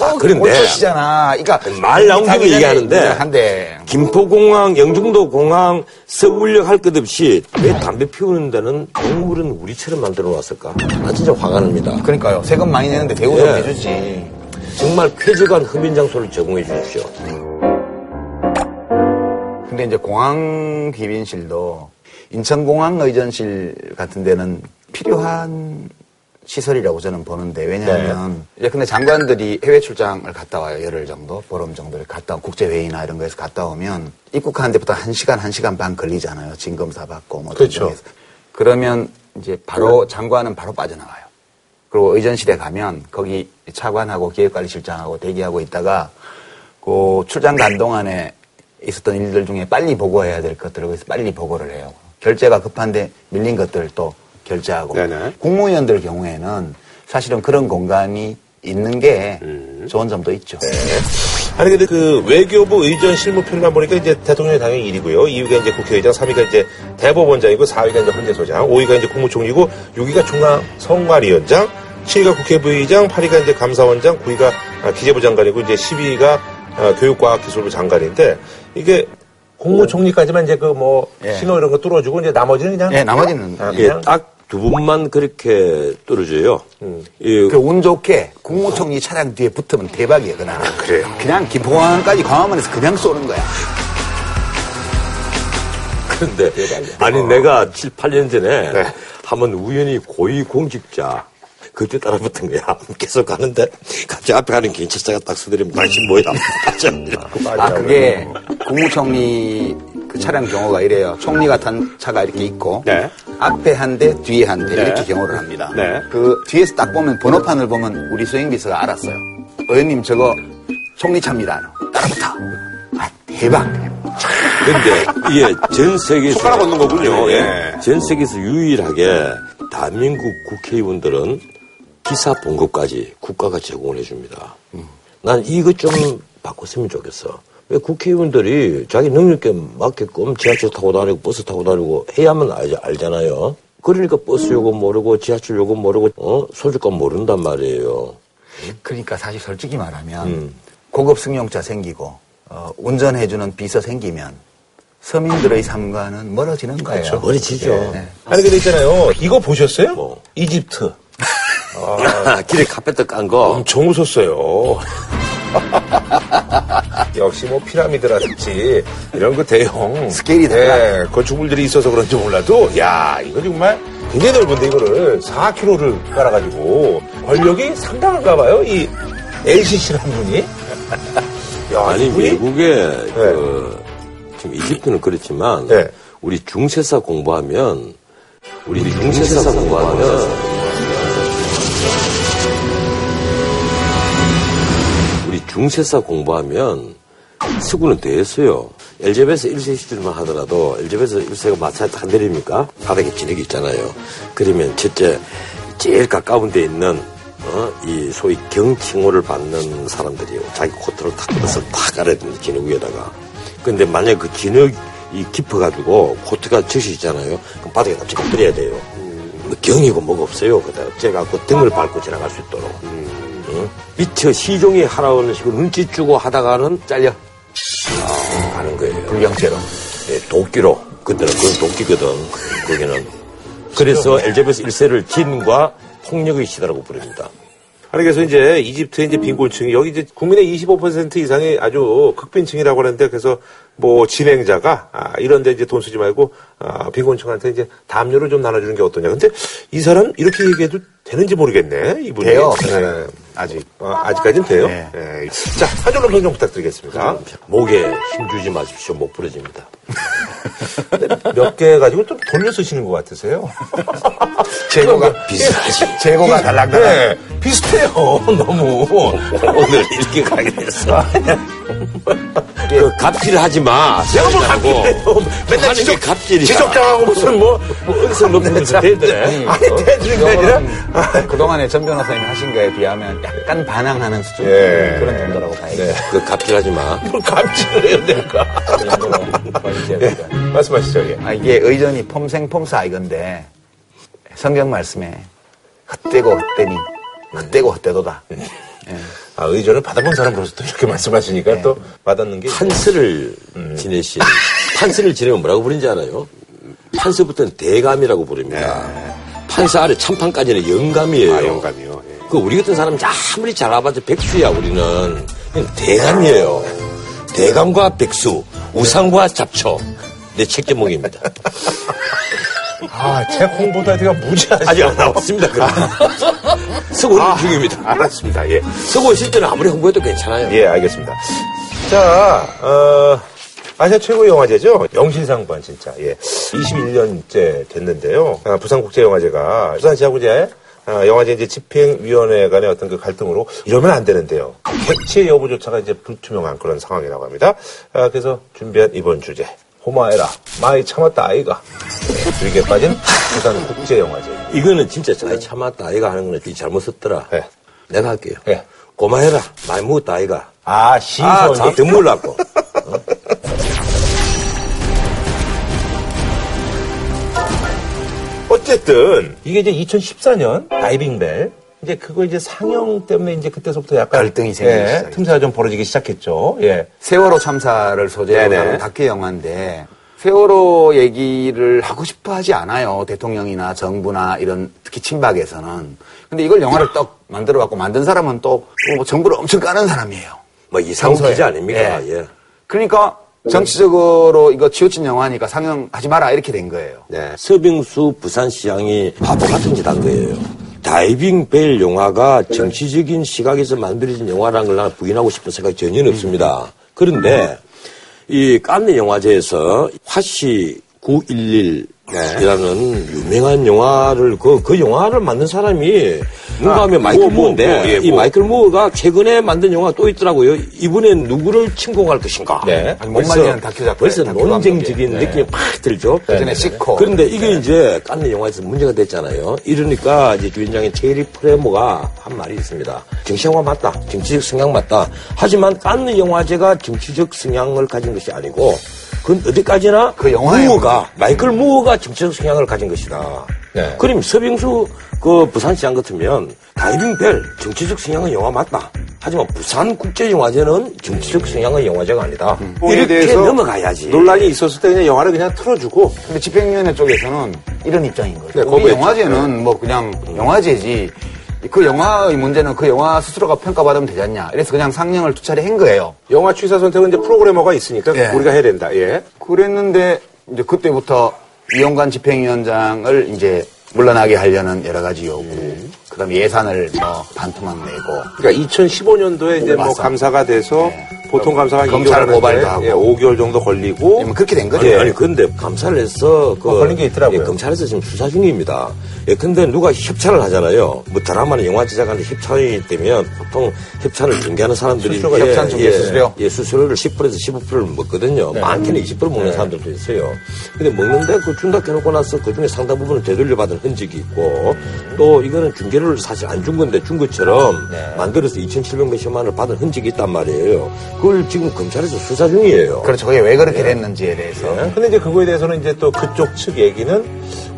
아, 그런데 꼴찌잖아. 그러니까 말 나온 김에 얘기하는데 한데 김포공항, 영종도공항, 서울역 할 것 없이 왜 담배 피우는 데는 동물은 우리처럼 만들어 놨을까? 나 진짜 화가 납니다. 그러니까요. 세금 많이 내는데 대우 좀 예. 해주지. 정말 쾌적한 흡연 장소를 제공해 주십시오. 근데 이제 공항 귀빈실도 인천공항 의전실 같은 데는 필요한 시설이라고 저는 보는데 왜냐하면 이제 근데 장관들이 해외 출장을 갔다 와요. 열흘 정도? 보름 정도를 갔다 오 국제 회의나 이런 거에서 갔다 오면 입국하는 데부터 한 시간 한 시간 반 걸리잖아요. 진 검사 받고 뭐 그렇죠. 그러면 이제 바로 장관은 바로 빠져나가요. 그리고 의전실에 가면 거기 차관하고 기획관리실장하고 대기하고 있다가 그 출장 간 동안에 있었던 일들 중에 빨리 보고해야 될 것들을 거기서 빨리 보고를 해요. 결제가 급한데 밀린 것들을 또 결제하고. 네네. 국무위원들 경우에는 사실은 그런 공간이 있는 게 음. 좋은 점도 있죠. 아니 근데 그 외교부 의전 실무표만 보니까 이제 대통령이 당연히 1위고요. 2위가 이제 국회의장, 3위가 이제 대법원장이고 4위가 이제 헌재소장, 5위가 이제 국무총리고 6위가 중앙선관위원장, 7위가 국회부의장, 8위가 이제 감사원장, 9위가 아, 기재부 장관이고 이제 10위가 아, 교육과학기술부 장관인데 이게 국무총리까지만 이제 그뭐 예. 신호 이런 거 뚫어주고 이제 나머지는 그냥 예, 나머지는 아, 예, 그냥 딱 두 분만 그렇게 떨어져요. 예, 그운 좋게 국무총리 차량 뒤에 붙으면 대박이에요, 그날. 그래요? 그냥 김포공항까지 광화문에서 그냥 쏘는 거야. 그런데 아니 내가 7, 8년 전에 네. 한번 우연히 고위 공직자 그때 따라붙은 거야. 계속 가는데 갑자기 앞에 가는 경찰차가 딱 서들이면 당신 뭐야? 아, 그게 국무총리 그 차량 경호가 이래요. 총리가 탄 차가 이렇게 있고 네. 앞에 한 대, 뒤에 한대 네. 이렇게 경호를 합니다. 네. 그 뒤에서 딱 보면 번호판을 보면 우리 수행비서가 알았어요. 의원님 저거 총리 차입니다. 따라붙어. 아, 대박. 근데 이게 전 세계에서 손가락 얹는 거군요. 예. 예. 전 세계에서 유일하게 대한민국 국회의원들은 기사 봉급까지 국가가 제공을 해줍니다. 난 이것 좀 바꿨으면 좋겠어. 왜 국회의원들이 자기 능력에 맞게끔 지하철 타고 다니고 버스 타고 다니고 해야만 알, 알잖아요. 그러니까 버스 요금 모르고 지하철 요금 모르고 어 소주값 모른단 말이에요. 그러니까 사실 솔직히 말하면 음. 고급 승용차 생기고 어, 운전해주는 비서 생기면 서민들의 삶과는 멀어지는 거예요. 그렇죠. 머리지죠. 네. 아니 근데 있잖아요. 이거 보셨어요? 뭐? 이집트. 길에 카페트 깐 거. 엄청 웃었어요. 역시 뭐 피라미드라든지 이런 그 대형 스케일이 달라. 예, 건축물들이 있어서 그런지 몰라도 야 이거 정말 굉장히 넓은데 이거를 4km를 깔아가지고 권력이 상당한가 봐요 이 LCC라는 분이 야, 아니 이분이 외국에 그 지금 이집트는 그렇지만 네. 우리 중세사 공부하면 우리 중세사 공부하면 중세사 공부하면 서구는 됐어요. 엘제베스 1세 시절만 하더라도 엘제베스 1세가 마차에 다 내립니까? 바닥에 진흙이 있잖아요. 그러면 첫째 제일 가까운 데 있는 어, 이 소위 경칭호를 받는 사람들이요. 자기 코트를 탁 뜯어서 탁 깔아야 됩니다. 진흙 위에다가. 근데 만약에 그 진흙이 깊어가지고 코트가 젖이 있잖아요. 그럼 바닥에다 찍어 버려야 돼요. 뭐 경이고 뭐가 없어요. 그다 제가 그 등을 밟고 지나갈 수 있도록. 응? 미처 시종이 하라는 식으로 눈치 주고 하다가는 잘려. 아, 가는 거예요. 불경죄로. 예, 도끼로. 그때는 그건 도끼거든. 거기는. 그래서 엘제베스 1세를 진과 폭력의 시대라고 부릅니다. 아니 그래서 이제 이집트의 이제 빈곤층이 여기 이제 국민의 25% 이상이 아주 극빈층이라고 하는데 그래서 뭐 진행자가 아, 이런데 이제 돈 쓰지 말고 아, 빈곤층한테 이제 담요를 좀 나눠주는 게 어떠냐. 근데 이 사람 이렇게 얘기해도 되는지 모르겠네 이분이. 돼요. 네. 아직 아, 아직까지는 돼요. 네. 네. 자 한 줄로 평좀 부탁드리겠습니다. 목에 힘주지 마십시오. 못 부러집니다. 몇 개 가지고 좀 돌려 쓰시는 것 같으세요. 재고가 비슷하지. 재고가 달랑달랑. 네, 비슷해요 너무. 오늘 이렇게 가게 됐어. 그 갑질 하지 마. 내가 뭘 갑질해요. 맨날 하는 게 지적, 갑질이야. 지적당하고 무슨 뭐, 뭐 은성 높으면서 대드네. 아니, 대드는 게 아니라. 이거는 그동안에 전 변호사님이 하신 거에 비하면 약간 반항하는 수준 예. 그런 정도라고 봐야죠. 네. 그 갑질하지 마. 뭘 갑질을 해요, 내가. 그 정도로 봐야죠. 예, 말씀하시죠, 예. 아, 이게 의전이 폼생폼사 이건데 성경 말씀에 헛되고 헛되니 헛되고 헛되도다. 예. 아, 의전을 받아본 사람으로서 또 이렇게 말씀하시니까 또 받았는 게. 판스를 지내신 판스를 지내면 뭐라고 부르는지 알아요? 판스부터는 대감이라고 부릅니다. 판스 아래 참판까지는 영감이에요. 아, 영감이요. 예. 그 우리 같은 사람 아무리 잘 알아봐도 백수야 우리는 대감이에요. 대감과 백수, 우상과 잡초. 내 책 제목입니다. 아, 책 홍보도 하여가 무지하지. 아직 안 나왔습니다. 쓰고 있는 중입니다. 알았습니다, 예. 쓰고 있을 때는 아무리 홍보해도 괜찮아요. 예, 알겠습니다. 자, 어, 아시아 최고의 영화제죠? 영신상관, 진짜. 예. 21년째 됐는데요. 아, 부산국제영화제가 부산시아구제 어, 영화제 이제 집행위원회 간의 어떤 그 갈등으로 이러면 안 되는데요. 개최 여부조차가 이제 불투명한 그런 상황이라고 합니다. 아, 그래서 준비한 이번 주제. 고마해라, 마이 참았다 아이가. 위기에 빠진 부산 국제영화제. 이거는 진짜 잘 참았다 아이가 하는 거는 이 잘못 썼더라. 네. 내가 할게요. 네. 고마해라. 많이 먹었다 아이가. 아, 아. 자, 등물 났고. 어쨌든 이게 이제 2014년 다이빙벨 이제 그거 이제 상영 때문에 이제 그때서부터 약간 갈등이 생기기 예, 시작했죠. 틈새가 좀 벌어지기 시작했죠. 예. 세월호 참사를 소재로 네네. 하는 다큐 영화인데 세월호 얘기를 하고 싶어 하지 않아요. 대통령이나 정부나 이런 특히 친박에서는. 근데 이걸 영화를 떡 만들어 갖고 만든 사람은 또뭐 정부를 엄청 까는 사람이에요. 뭐 이상훈 평소에. 기자 아닙니까? 예. 예. 그러니까 정치적으로 이거 치우친 영화니까 상영하지 마라 이렇게 된 거예요. 네. 서빙수 부산시장이 바보 같은 짓 한 거예요. 다이빙 벨 영화가 정치적인 시각에서 만들어진 영화라는 걸 나는 부인하고 싶은 생각이 전혀 없습니다. 그런데 이 깐느 영화제에서 화시 911 이라는 유명한 영화를 그, 그 영화를 만든 사람이 누가 하면 마이클 뭐, 뭐, 무어인데 뭐, 예, 이 뭐. 마이클 무어가 최근에 만든 영화가 또 있더라고요. 이번엔 누구를 침공할 것인가? 네. 아니, 못 말리는 다큐 작품. 벌써 논쟁적인 느낌이 팍 들죠. 그 전에 시코. 그런데 이게 이제 깐느 영화에서 문제가 됐잖아요. 이러니까 이제 주인장인 체리 프레모가 한 말이 있습니다. 정치 영화 맞다. 정치적 성향 맞다. 하지만 깐느 영화제가 정치적 성향을 가진 것이 아니고 그건 어디까지나 그 무어가 마이클 무어가 정치적 성향을 가진 것이다. 네. 그럼 서빙수 그 부산시장 같으면 다이빙 벨 정치적 성향의 영화 맞다. 하지만 부산 국제영화제는 정치적 성향의 영화제가 아니다. 거기에 이렇게 대해서 넘어가야지. 논란이 있었을 때 그냥 영화를 그냥 틀어주고 근데 집행위원회 쪽에서는 이런 입장인 거죠. 네, 우리. 영화제는 뭐 그냥 영화제지. 그 영화의 문제는 그 영화 스스로가 평가받으면 되지 않냐. 이래서 그냥 상영을 두 차례 한 거예요. 영화 취사 선택은 이제 프로그래머가 있으니까 예. 우리가 해야 된다. 예. 그랬는데 이제 그때부터 이용관 집행위원장을 이제 물러나게 하려는 여러 가지 요구, 그다음에 예산을 뭐 반토막 내고 그러니까 2015년도에 이제 뭐. 감사가 돼서 보통 감사가 검찰 2개월 고발도 하고. 예, 5개월 정도 걸리고 뭐 그렇게 된 거죠. 아니, 아니, 근데 감사를 해서 그 어, 걸린 게 있더라고요. 예, 검찰에서 지금 수사 중입니다. 예, 근데 누가 협찬을 하잖아요. 뭐 드라마는 영화 제작하는데 협찬이 되면 보통 협찬을 중개하는 사람들이 수수료가 협찬 중개 수수료? 예, 수수료를 10%에서 15%를 먹거든요. 네. 많게는 20% 먹는 사람들도 있어요. 근데 먹는데 그 준다 해놓고 나서 그 중에 상당 부분을 되돌려 받은 흔적이 있고 또 이거는 중개를 사실 안 준 건데 준 것처럼 네. 만들어서 2,700 몇십만 원을 받은 흔적이 있단 말이에요. 그걸 지금 검찰에서 수사 중이에요. 그렇죠. 그게 왜 그렇게 됐는지에 대해서. 예. 근데 이제 그거에 대해서는 이제 또 그쪽 측 얘기는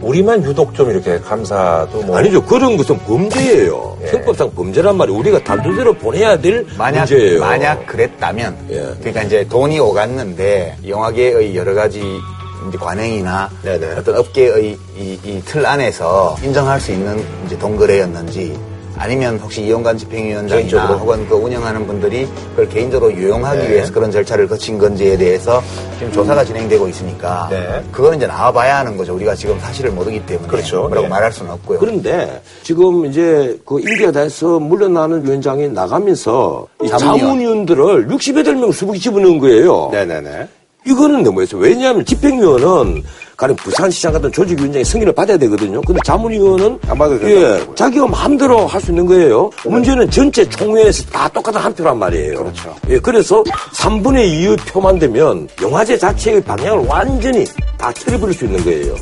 우리만 유독 좀 이렇게 감사도 뭐 아니죠. 그런 것은 범죄예요. 예. 형법상 범죄란 말이 우리가 단두대로 보내야 될 만약 문제예요. 만약 그랬다면 예. 그러니까 이제 돈이 오갔는데 영화계의 여러 가지 이제 관행이나 네네. 어떤 업계의 이 틀 안에서 인정할 수 있는 이제 동거래였는지 아니면 혹시 이용관 집행위원장이나. 혹은 그 운영하는 분들이 그걸 개인적으로 유용하기 네. 위해서 그런 절차를 거친 건지에 대해서 지금 조사가 진행되고 있으니까 네. 그거는 이제 나와봐야 하는 거죠. 우리가 지금 사실을 모르기 때문에 그렇죠. 뭐라고 네. 말할 수는 없고요. 그런데 지금 이제 그 임기가 돼서 물러나는 위원장이 나가면서. 자문위원들을 68명 수북이 집어넣은 거예요. 네네네. 이거는 너무했어. 왜냐하면 집행위원은 가령 부산시장 같은 조직위원장의 승인을 받아야 되거든요. 근데 자문위원은 안 받아도 예, 된다고요. 자기가 마음대로 할 수 있는 거예요. 문제는 전체 총회에서 다 똑같은 한 표란 말이에요. 그렇죠. 예, 그래서 3분의 2의 표만 되면 영화제 자체의 방향을 완전히 다 틀어버릴 수 있는 거예요.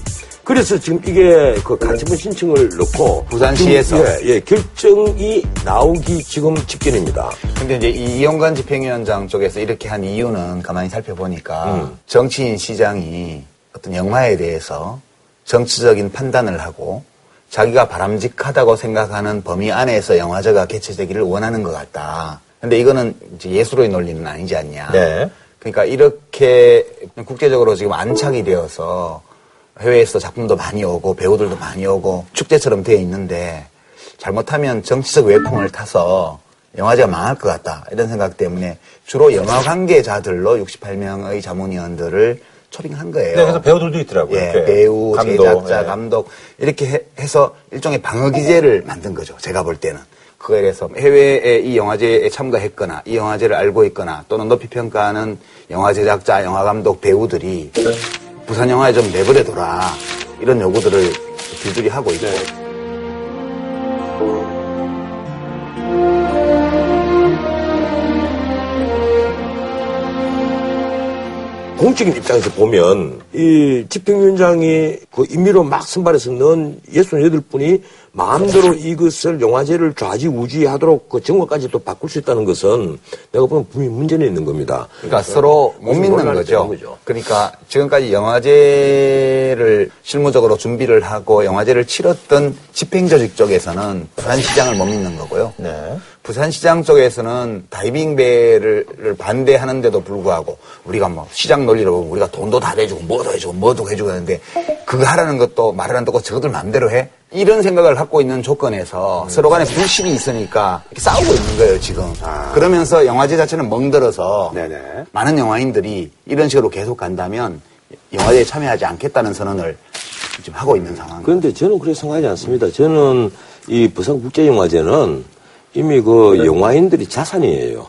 그래서 지금 이게 그 가처분 신청을 넣고 부산시에서. 지금, 예, 예, 결정이 나오기 지금 직전입니다. 근데 이제 이 이용관 집행위원장 쪽에서 이렇게 한 이유는 가만히 살펴보니까 음. 정치인 시장이 어떤 영화에 대해서 정치적인 판단을 하고 자기가 바람직하다고 생각하는 범위 안에서 영화제가 개최되기를 원하는 것 같다. 근데 이거는 이제 예술의 논리는 아니지 않냐. 네. 그러니까 이렇게 국제적으로 지금 안착이 되어서 해외에서 작품도 많이 오고 배우들도 많이 오고 축제처럼 되어 있는데 잘못하면 정치적 외풍을 타서 영화제가 망할 것 같다 이런 생각 때문에 주로 영화 관계자들로 68명의 자문위원들을 초빙한 거예요. 네, 그래서 배우들도 있더라고요. 예. 배우, 감독, 제작자, 예. 감독 이렇게 해, 해서 일종의 방어 기제를 만든 거죠. 제가 볼 때는. 그거에 대해서 해외에 이 영화제에 참가했거나 이 영화제를 알고 있거나 또는 높이 평가하는 영화 제작자, 영화 감독, 배우들이 부산 영화에 좀 내버려둬라 이런 요구들을 줄줄이 하고 있고 네. 공적인 입장에서 보면 이 집행위원장이 그 임의로 막 선발해서 넣은 68분이 마음대로 이것을 영화제를 좌지우지하도록 그 정권까지 또 바꿀 수 있다는 것은 내가 보면 분명히 문제는 있는 겁니다. 그러니까 서로 못 믿는 거죠. 거죠. 그러니까 지금까지 영화제를 실무적으로 준비를 하고 영화제를 치렀던 집행조직 쪽에서는 부산시장을 못 믿는 거고요. 부산시장 쪽에서는 다이빙 배를 반대하는데도 불구하고 우리가 뭐 시장 논리로 보면 우리가 돈도 다 내주고 뭐도 해주고 뭐도 해주고 하는데 그거 하라는 것도 말을 안 듣고 저것들 마음대로 해? 이런 생각을 갖고 있는 조건에서 서로 간에 불신이 있으니까 이렇게 싸우고 있는 거예요, 지금. 그러면서 영화제 자체는 멍들어서 네네. 많은 영화인들이 이런 식으로 계속 간다면 영화제에 참여하지 않겠다는 선언을 지금 하고 있는 상황. 그런데 저는 그렇게 생각하지 않습니다. 저는 이 부산국제영화제는 이미 그 영화인들이 자산이에요.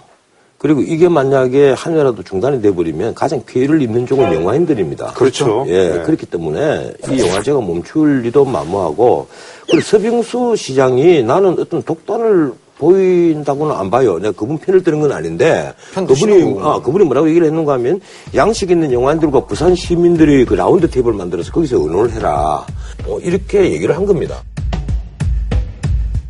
그리고 이게 만약에 하나라도 중단이 돼버리면 가장 피해를 입는 쪽은 영화인들입니다. 그렇죠. 예, 네. 그렇기 때문에 이 영화제가 멈출 리도 만무하고 그리고 서빙수 시장이 나는 어떤 독단을 보인다고는 안 봐요. 내가 그분 편을 드는 건 아닌데 그분이. 아 그분이 뭐라고 얘기를 했는가 하면 양식 있는 영화인들과 부산 시민들이 그 라운드 테이블 만들어서 거기서 의논을 해라. 어, 이렇게 얘기를 한 겁니다.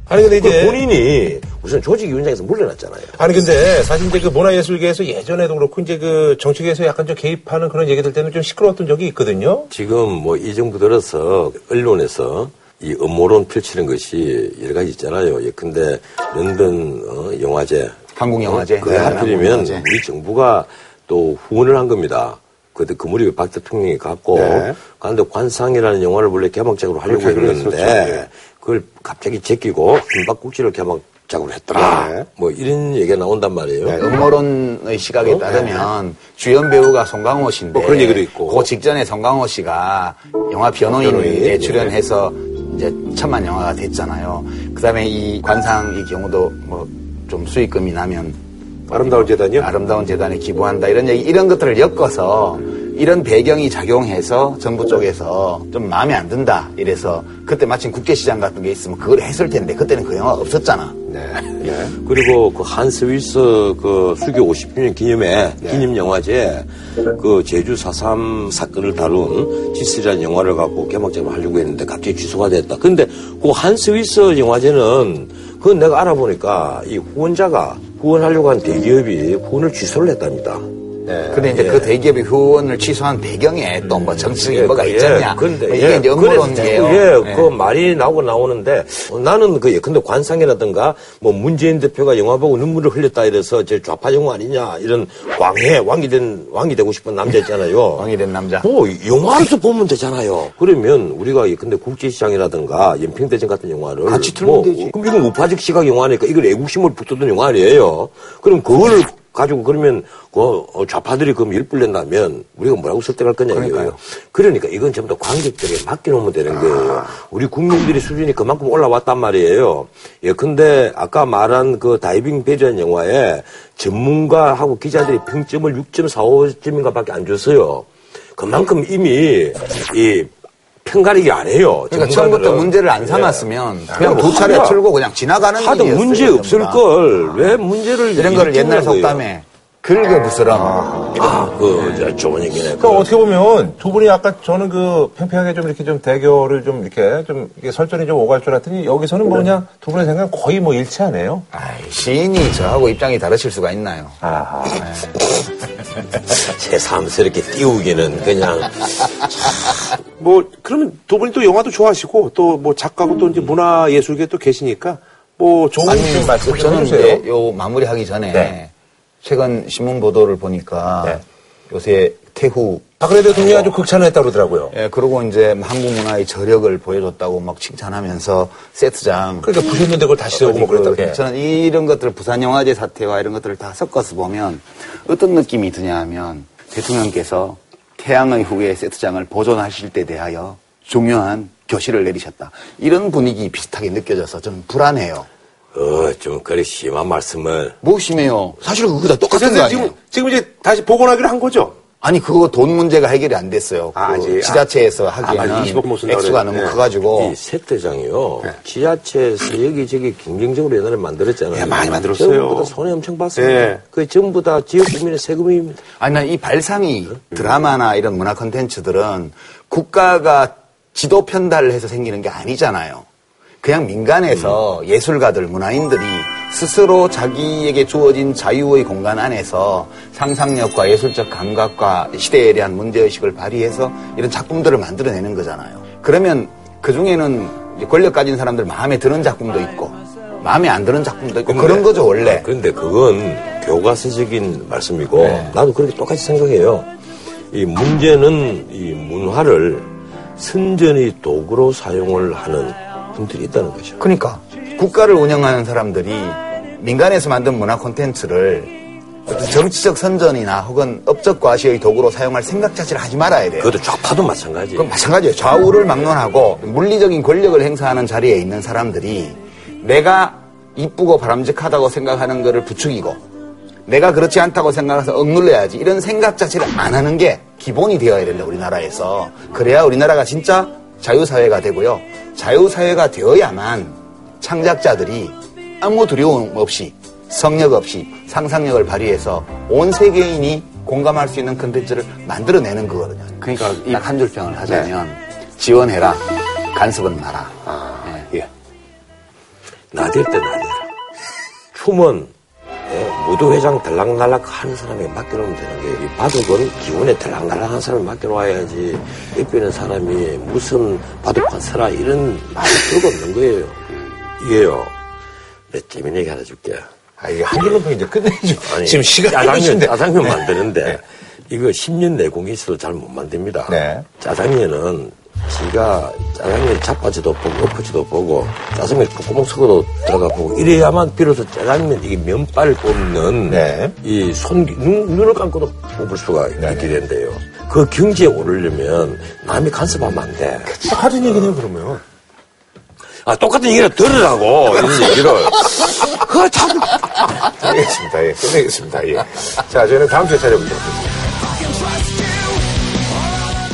아니 근데 그 이제 본인이 우선 조직위원장에서 물러났잖아요. 아니 근데 사실 이제 그 문화예술계에서 예전에도 그렇고 이제 그 정치계에서 약간 좀 개입하는 그런 얘기들 때문에 좀 시끄러웠던 적이 있거든요. 지금 뭐 이 정부 들어서 언론에서 이 음모론 펼치는 것이 여러 가지 있잖아요. 예컨대 런던 어, 영화제, 한국영화제. 그게 네, 하필이면. 우리 정부가 또 후원을 한 겁니다. 그때 그 무렵에 박 대통령이 갔고 네. 그런데 관상이라는 영화를 원래 개막작으로 하려고 그렇게 했는데. 예. 그걸 갑자기 제끼고 김박국지를 개막작으로 했더라. 네. 뭐 이런 얘기가 나온단 말이에요. 네, 음모론의 시각에 따르면 주연 배우가 송강호 씨인데 뭐 그런 얘기도 있고. 그 직전에 송강호 씨가 영화 변호인에 변호인, 출연해서 이제 천만 영화가 됐잖아요. 그다음에 이 관상 이 경우도 뭐 좀 수익금이 나면 아름다운 재단이요? 아름다운 재단에 기부한다 이런 얘기 이런 것들을 엮어서 이런 배경이 작용해서 정부 쪽에서 좀 마음에 안 든다 이래서 그때 마침 국제시장 같은 게 있으면 그걸 했을 텐데 그때는 그 영화 없었잖아. 네. 네. 그리고 그 한스위스 그 수교 50주년 기념회 기념 영화제 그 제주 4.3 사건을 다룬 지스라는 영화를 갖고 개막작을 하려고 했는데 갑자기 취소가 됐다. 근데 그 한스위스 영화제는 그건 내가 알아보니까 이 후원자가 후원하려고 한 대기업이 후원을 취소를 했답니다. 근데 이제 그 대기업이 후원을 취소한 배경에 또 뭐 정치적 인 뭐가 있잖냐. 그런데 뭐 이게 이제 음모론이에요. 예, 네. 그 말이 나오고 나오는데 어, 나는 그 예컨대 관상이라든가 뭐 문재인 대표가 영화 보고 눈물을 흘렸다 이래서 저 좌파 영화 아니냐 이런 왕해 왕이 된 왕이 되고 싶은 남자 있잖아요. 왕이 된 남자. 뭐 영화로서 보면 되잖아요. 그러면 우리가 예컨대 국제시장이라든가 연평대전 같은 영화를 같이 틀면 되지. 그럼 이건 우파적 시각 영화니까 이걸 애국심을 붙었던 영화 아니에요. 그럼 그거를 가지고 그러면 그 어, 좌파들이 그럼 일불 낸다면 우리가 뭐라고 설득할 거냐 이거예요. 그러니까 이건 전부 다 관객들에게 맡겨놓으면 되는 거예요. 우리 국민들의 수준이 그만큼 올라왔단 말이에요. 예컨대 아까 말한 그 다이빙 배전 영화에 전문가하고 기자들이 평점을 6.45점인가 밖에 안 줬어요. 그만큼 이미 이 편가르기 안 해요. 그러니까. 처음부터 문제를 안 삼았으면 그냥 뭐 두 차례 하면 틀고 그냥 지나가는 하도 문제 없을 다. 걸왜 문제를 이런 거를 옛날? 속담에 긁어부스럼 아, 그, 저, 좋은 얘기네. 그러니까 어떻게 보면 두 분이 아까 저는 그 팽팽하게 좀 이렇게 좀 대결을 좀 이렇게 좀 이게 설전이 좀 오갈 줄 알았더니 여기서는 뭐 그냥 두 분의 생각은 거의 뭐 일치하네요. 아이, 시인이 저하고 입장이 다르실 수가 있나요? 아하. 새삼스럽게 띄우기는 그냥. 뭐 그러면 두 분이 또 영화도 좋아하시고 또 뭐 작가고 또 이제 문화예술계 또 계시니까 뭐 좋은 좀 말씀 좀 저는 해주세요. 이제 요 마무리하기 전에 네. 최근 신문 보도를 보니까 네. 요새 태후 박근혜 대통령이 아주 극찬을 했다고 그러더라고요. 예, 그러고 이제 한국 문화의 저력을 보여줬다고 막 칭찬하면서 세트장 그러니까 부셨는데 그걸 다시 세우고 뭐 그랬다고. 예. 저는 이런 것들 부산영화제 사태와 이런 것들을 다 섞어서 보면 어떤 느낌이 드냐 하면 대통령께서 태양의 후예 세트장을 보존하실 때 대하여 중요한 교실을 내리셨다. 이런 분위기 비슷하게 느껴져서 좀 불안해요. 어, 좀, 그리 심한 말씀을. 뭐 심해요? 사실은 그거 다 똑같은 거 아니에요? 지금, 지금 이제 다시 복원하기로 한 거죠? 아니 그거 돈 문제가 해결이 안 됐어요. 아, 그 아직. 지자체에서 맞아. 하기에는 20억 못 액수가. 너무 커가지고 이 세대장이요. 지하철에서 여기저기 경쟁적으로 옛날에 만들었잖아요. 예, 많이 만들었어요. 전부 다 손해 엄청 봤어요. 예. 그 전부 다 지역 국민의 세금입니다. 아니 난 이 발상이 드라마나 이런 문화 콘텐츠들은 국가가 지도 편달을 해서 생기는 게 아니잖아요. 그냥 민간에서 예술가들, 문화인들이 스스로 자기에게 주어진 자유의 공간 안에서 상상력과 예술적 감각과 시대에 대한 문제의식을 발휘해서 이런 작품들을 만들어내는 거잖아요. 그러면 그 중에는 이제 권력 가진 사람들 마음에 드는 작품도 있고, 마음에 안 드는 작품도 있고, 그런 거죠, 원래. 그런데 그건 교과서적인 말씀이고 네. 나도 그렇게 똑같이 생각해요. 이 문제는 이 문화를 선전의 도구로 사용을 하는 분들이 있다는 것이죠. 그러니까 국가를 운영하는 사람들이 민간에서 만든 문화 콘텐츠를 어떤 정치적 선전이나 혹은 업적 과시의 도구로 사용할 생각 자체를 하지 말아야 돼요. 그것도 좌파도 마찬가지. 그건 마찬가지예요. 좌우를 막론하고 물리적인 권력을 행사하는 자리에 있는 사람들이 내가 이쁘고 바람직하다고 생각하는 것을 부추기고 내가 그렇지 않다고 생각해서 억눌러야지 이런 생각 자체를 안 하는 게 기본이 되어야 된다 우리나라에서 그래야 우리나라가 진짜 자유사회가 되고요. 자유사회가 되어야만 창작자들이 아무 두려움 없이 성력 없이 상상력을 발휘해서 온 세계인이 공감할 수 있는 컨텐츠를 만들어내는 거거든요. 그러니까 이 한 줄 평을 하자면 지원해라 간섭은 마라. 예. 나댈 때 나대라. 춤은 예, 무도회장 들락날락 하는 사람에게 맡겨놓으면 되는 거예요. 이 바둑은 기운에 들락날락한 사람을 맡겨놔야지 옆에 있는 사람이 무슨 바둑판 서라 이런 말이 들고 없는 거예요. 이게요. 내 재밌는 얘기 하나 줄게. 아, 이게 한 줄로 이제 끝내죠. 아니, 지금 시간이 짜장면. 짜장면 만드는데 이거 10년 내공이 있어도 잘 못 만듭니다. 네. 짜장면은 지가 짜장면 자빠지도 보고 엎어지도 보고 짜장면 콧구멍 속으로 들어가 보고 이래야만 비로소 짜장면 이게 면발을 뽑는 네. 이 손, 눈, 눈을 감고도 뽑을 수가 있게 된대요. 그 경지에 오르려면 남이 간섭하면 안 돼. 똑같은 얘기네요, 그러면. 아, 똑같은 얘기를 들으라고, 이런 얘기를. 그거 참. 알겠습니다. 예, 끝내겠습니다. 예. 자, 저희는 다음 주에 찾아뵙도록 하겠습니다.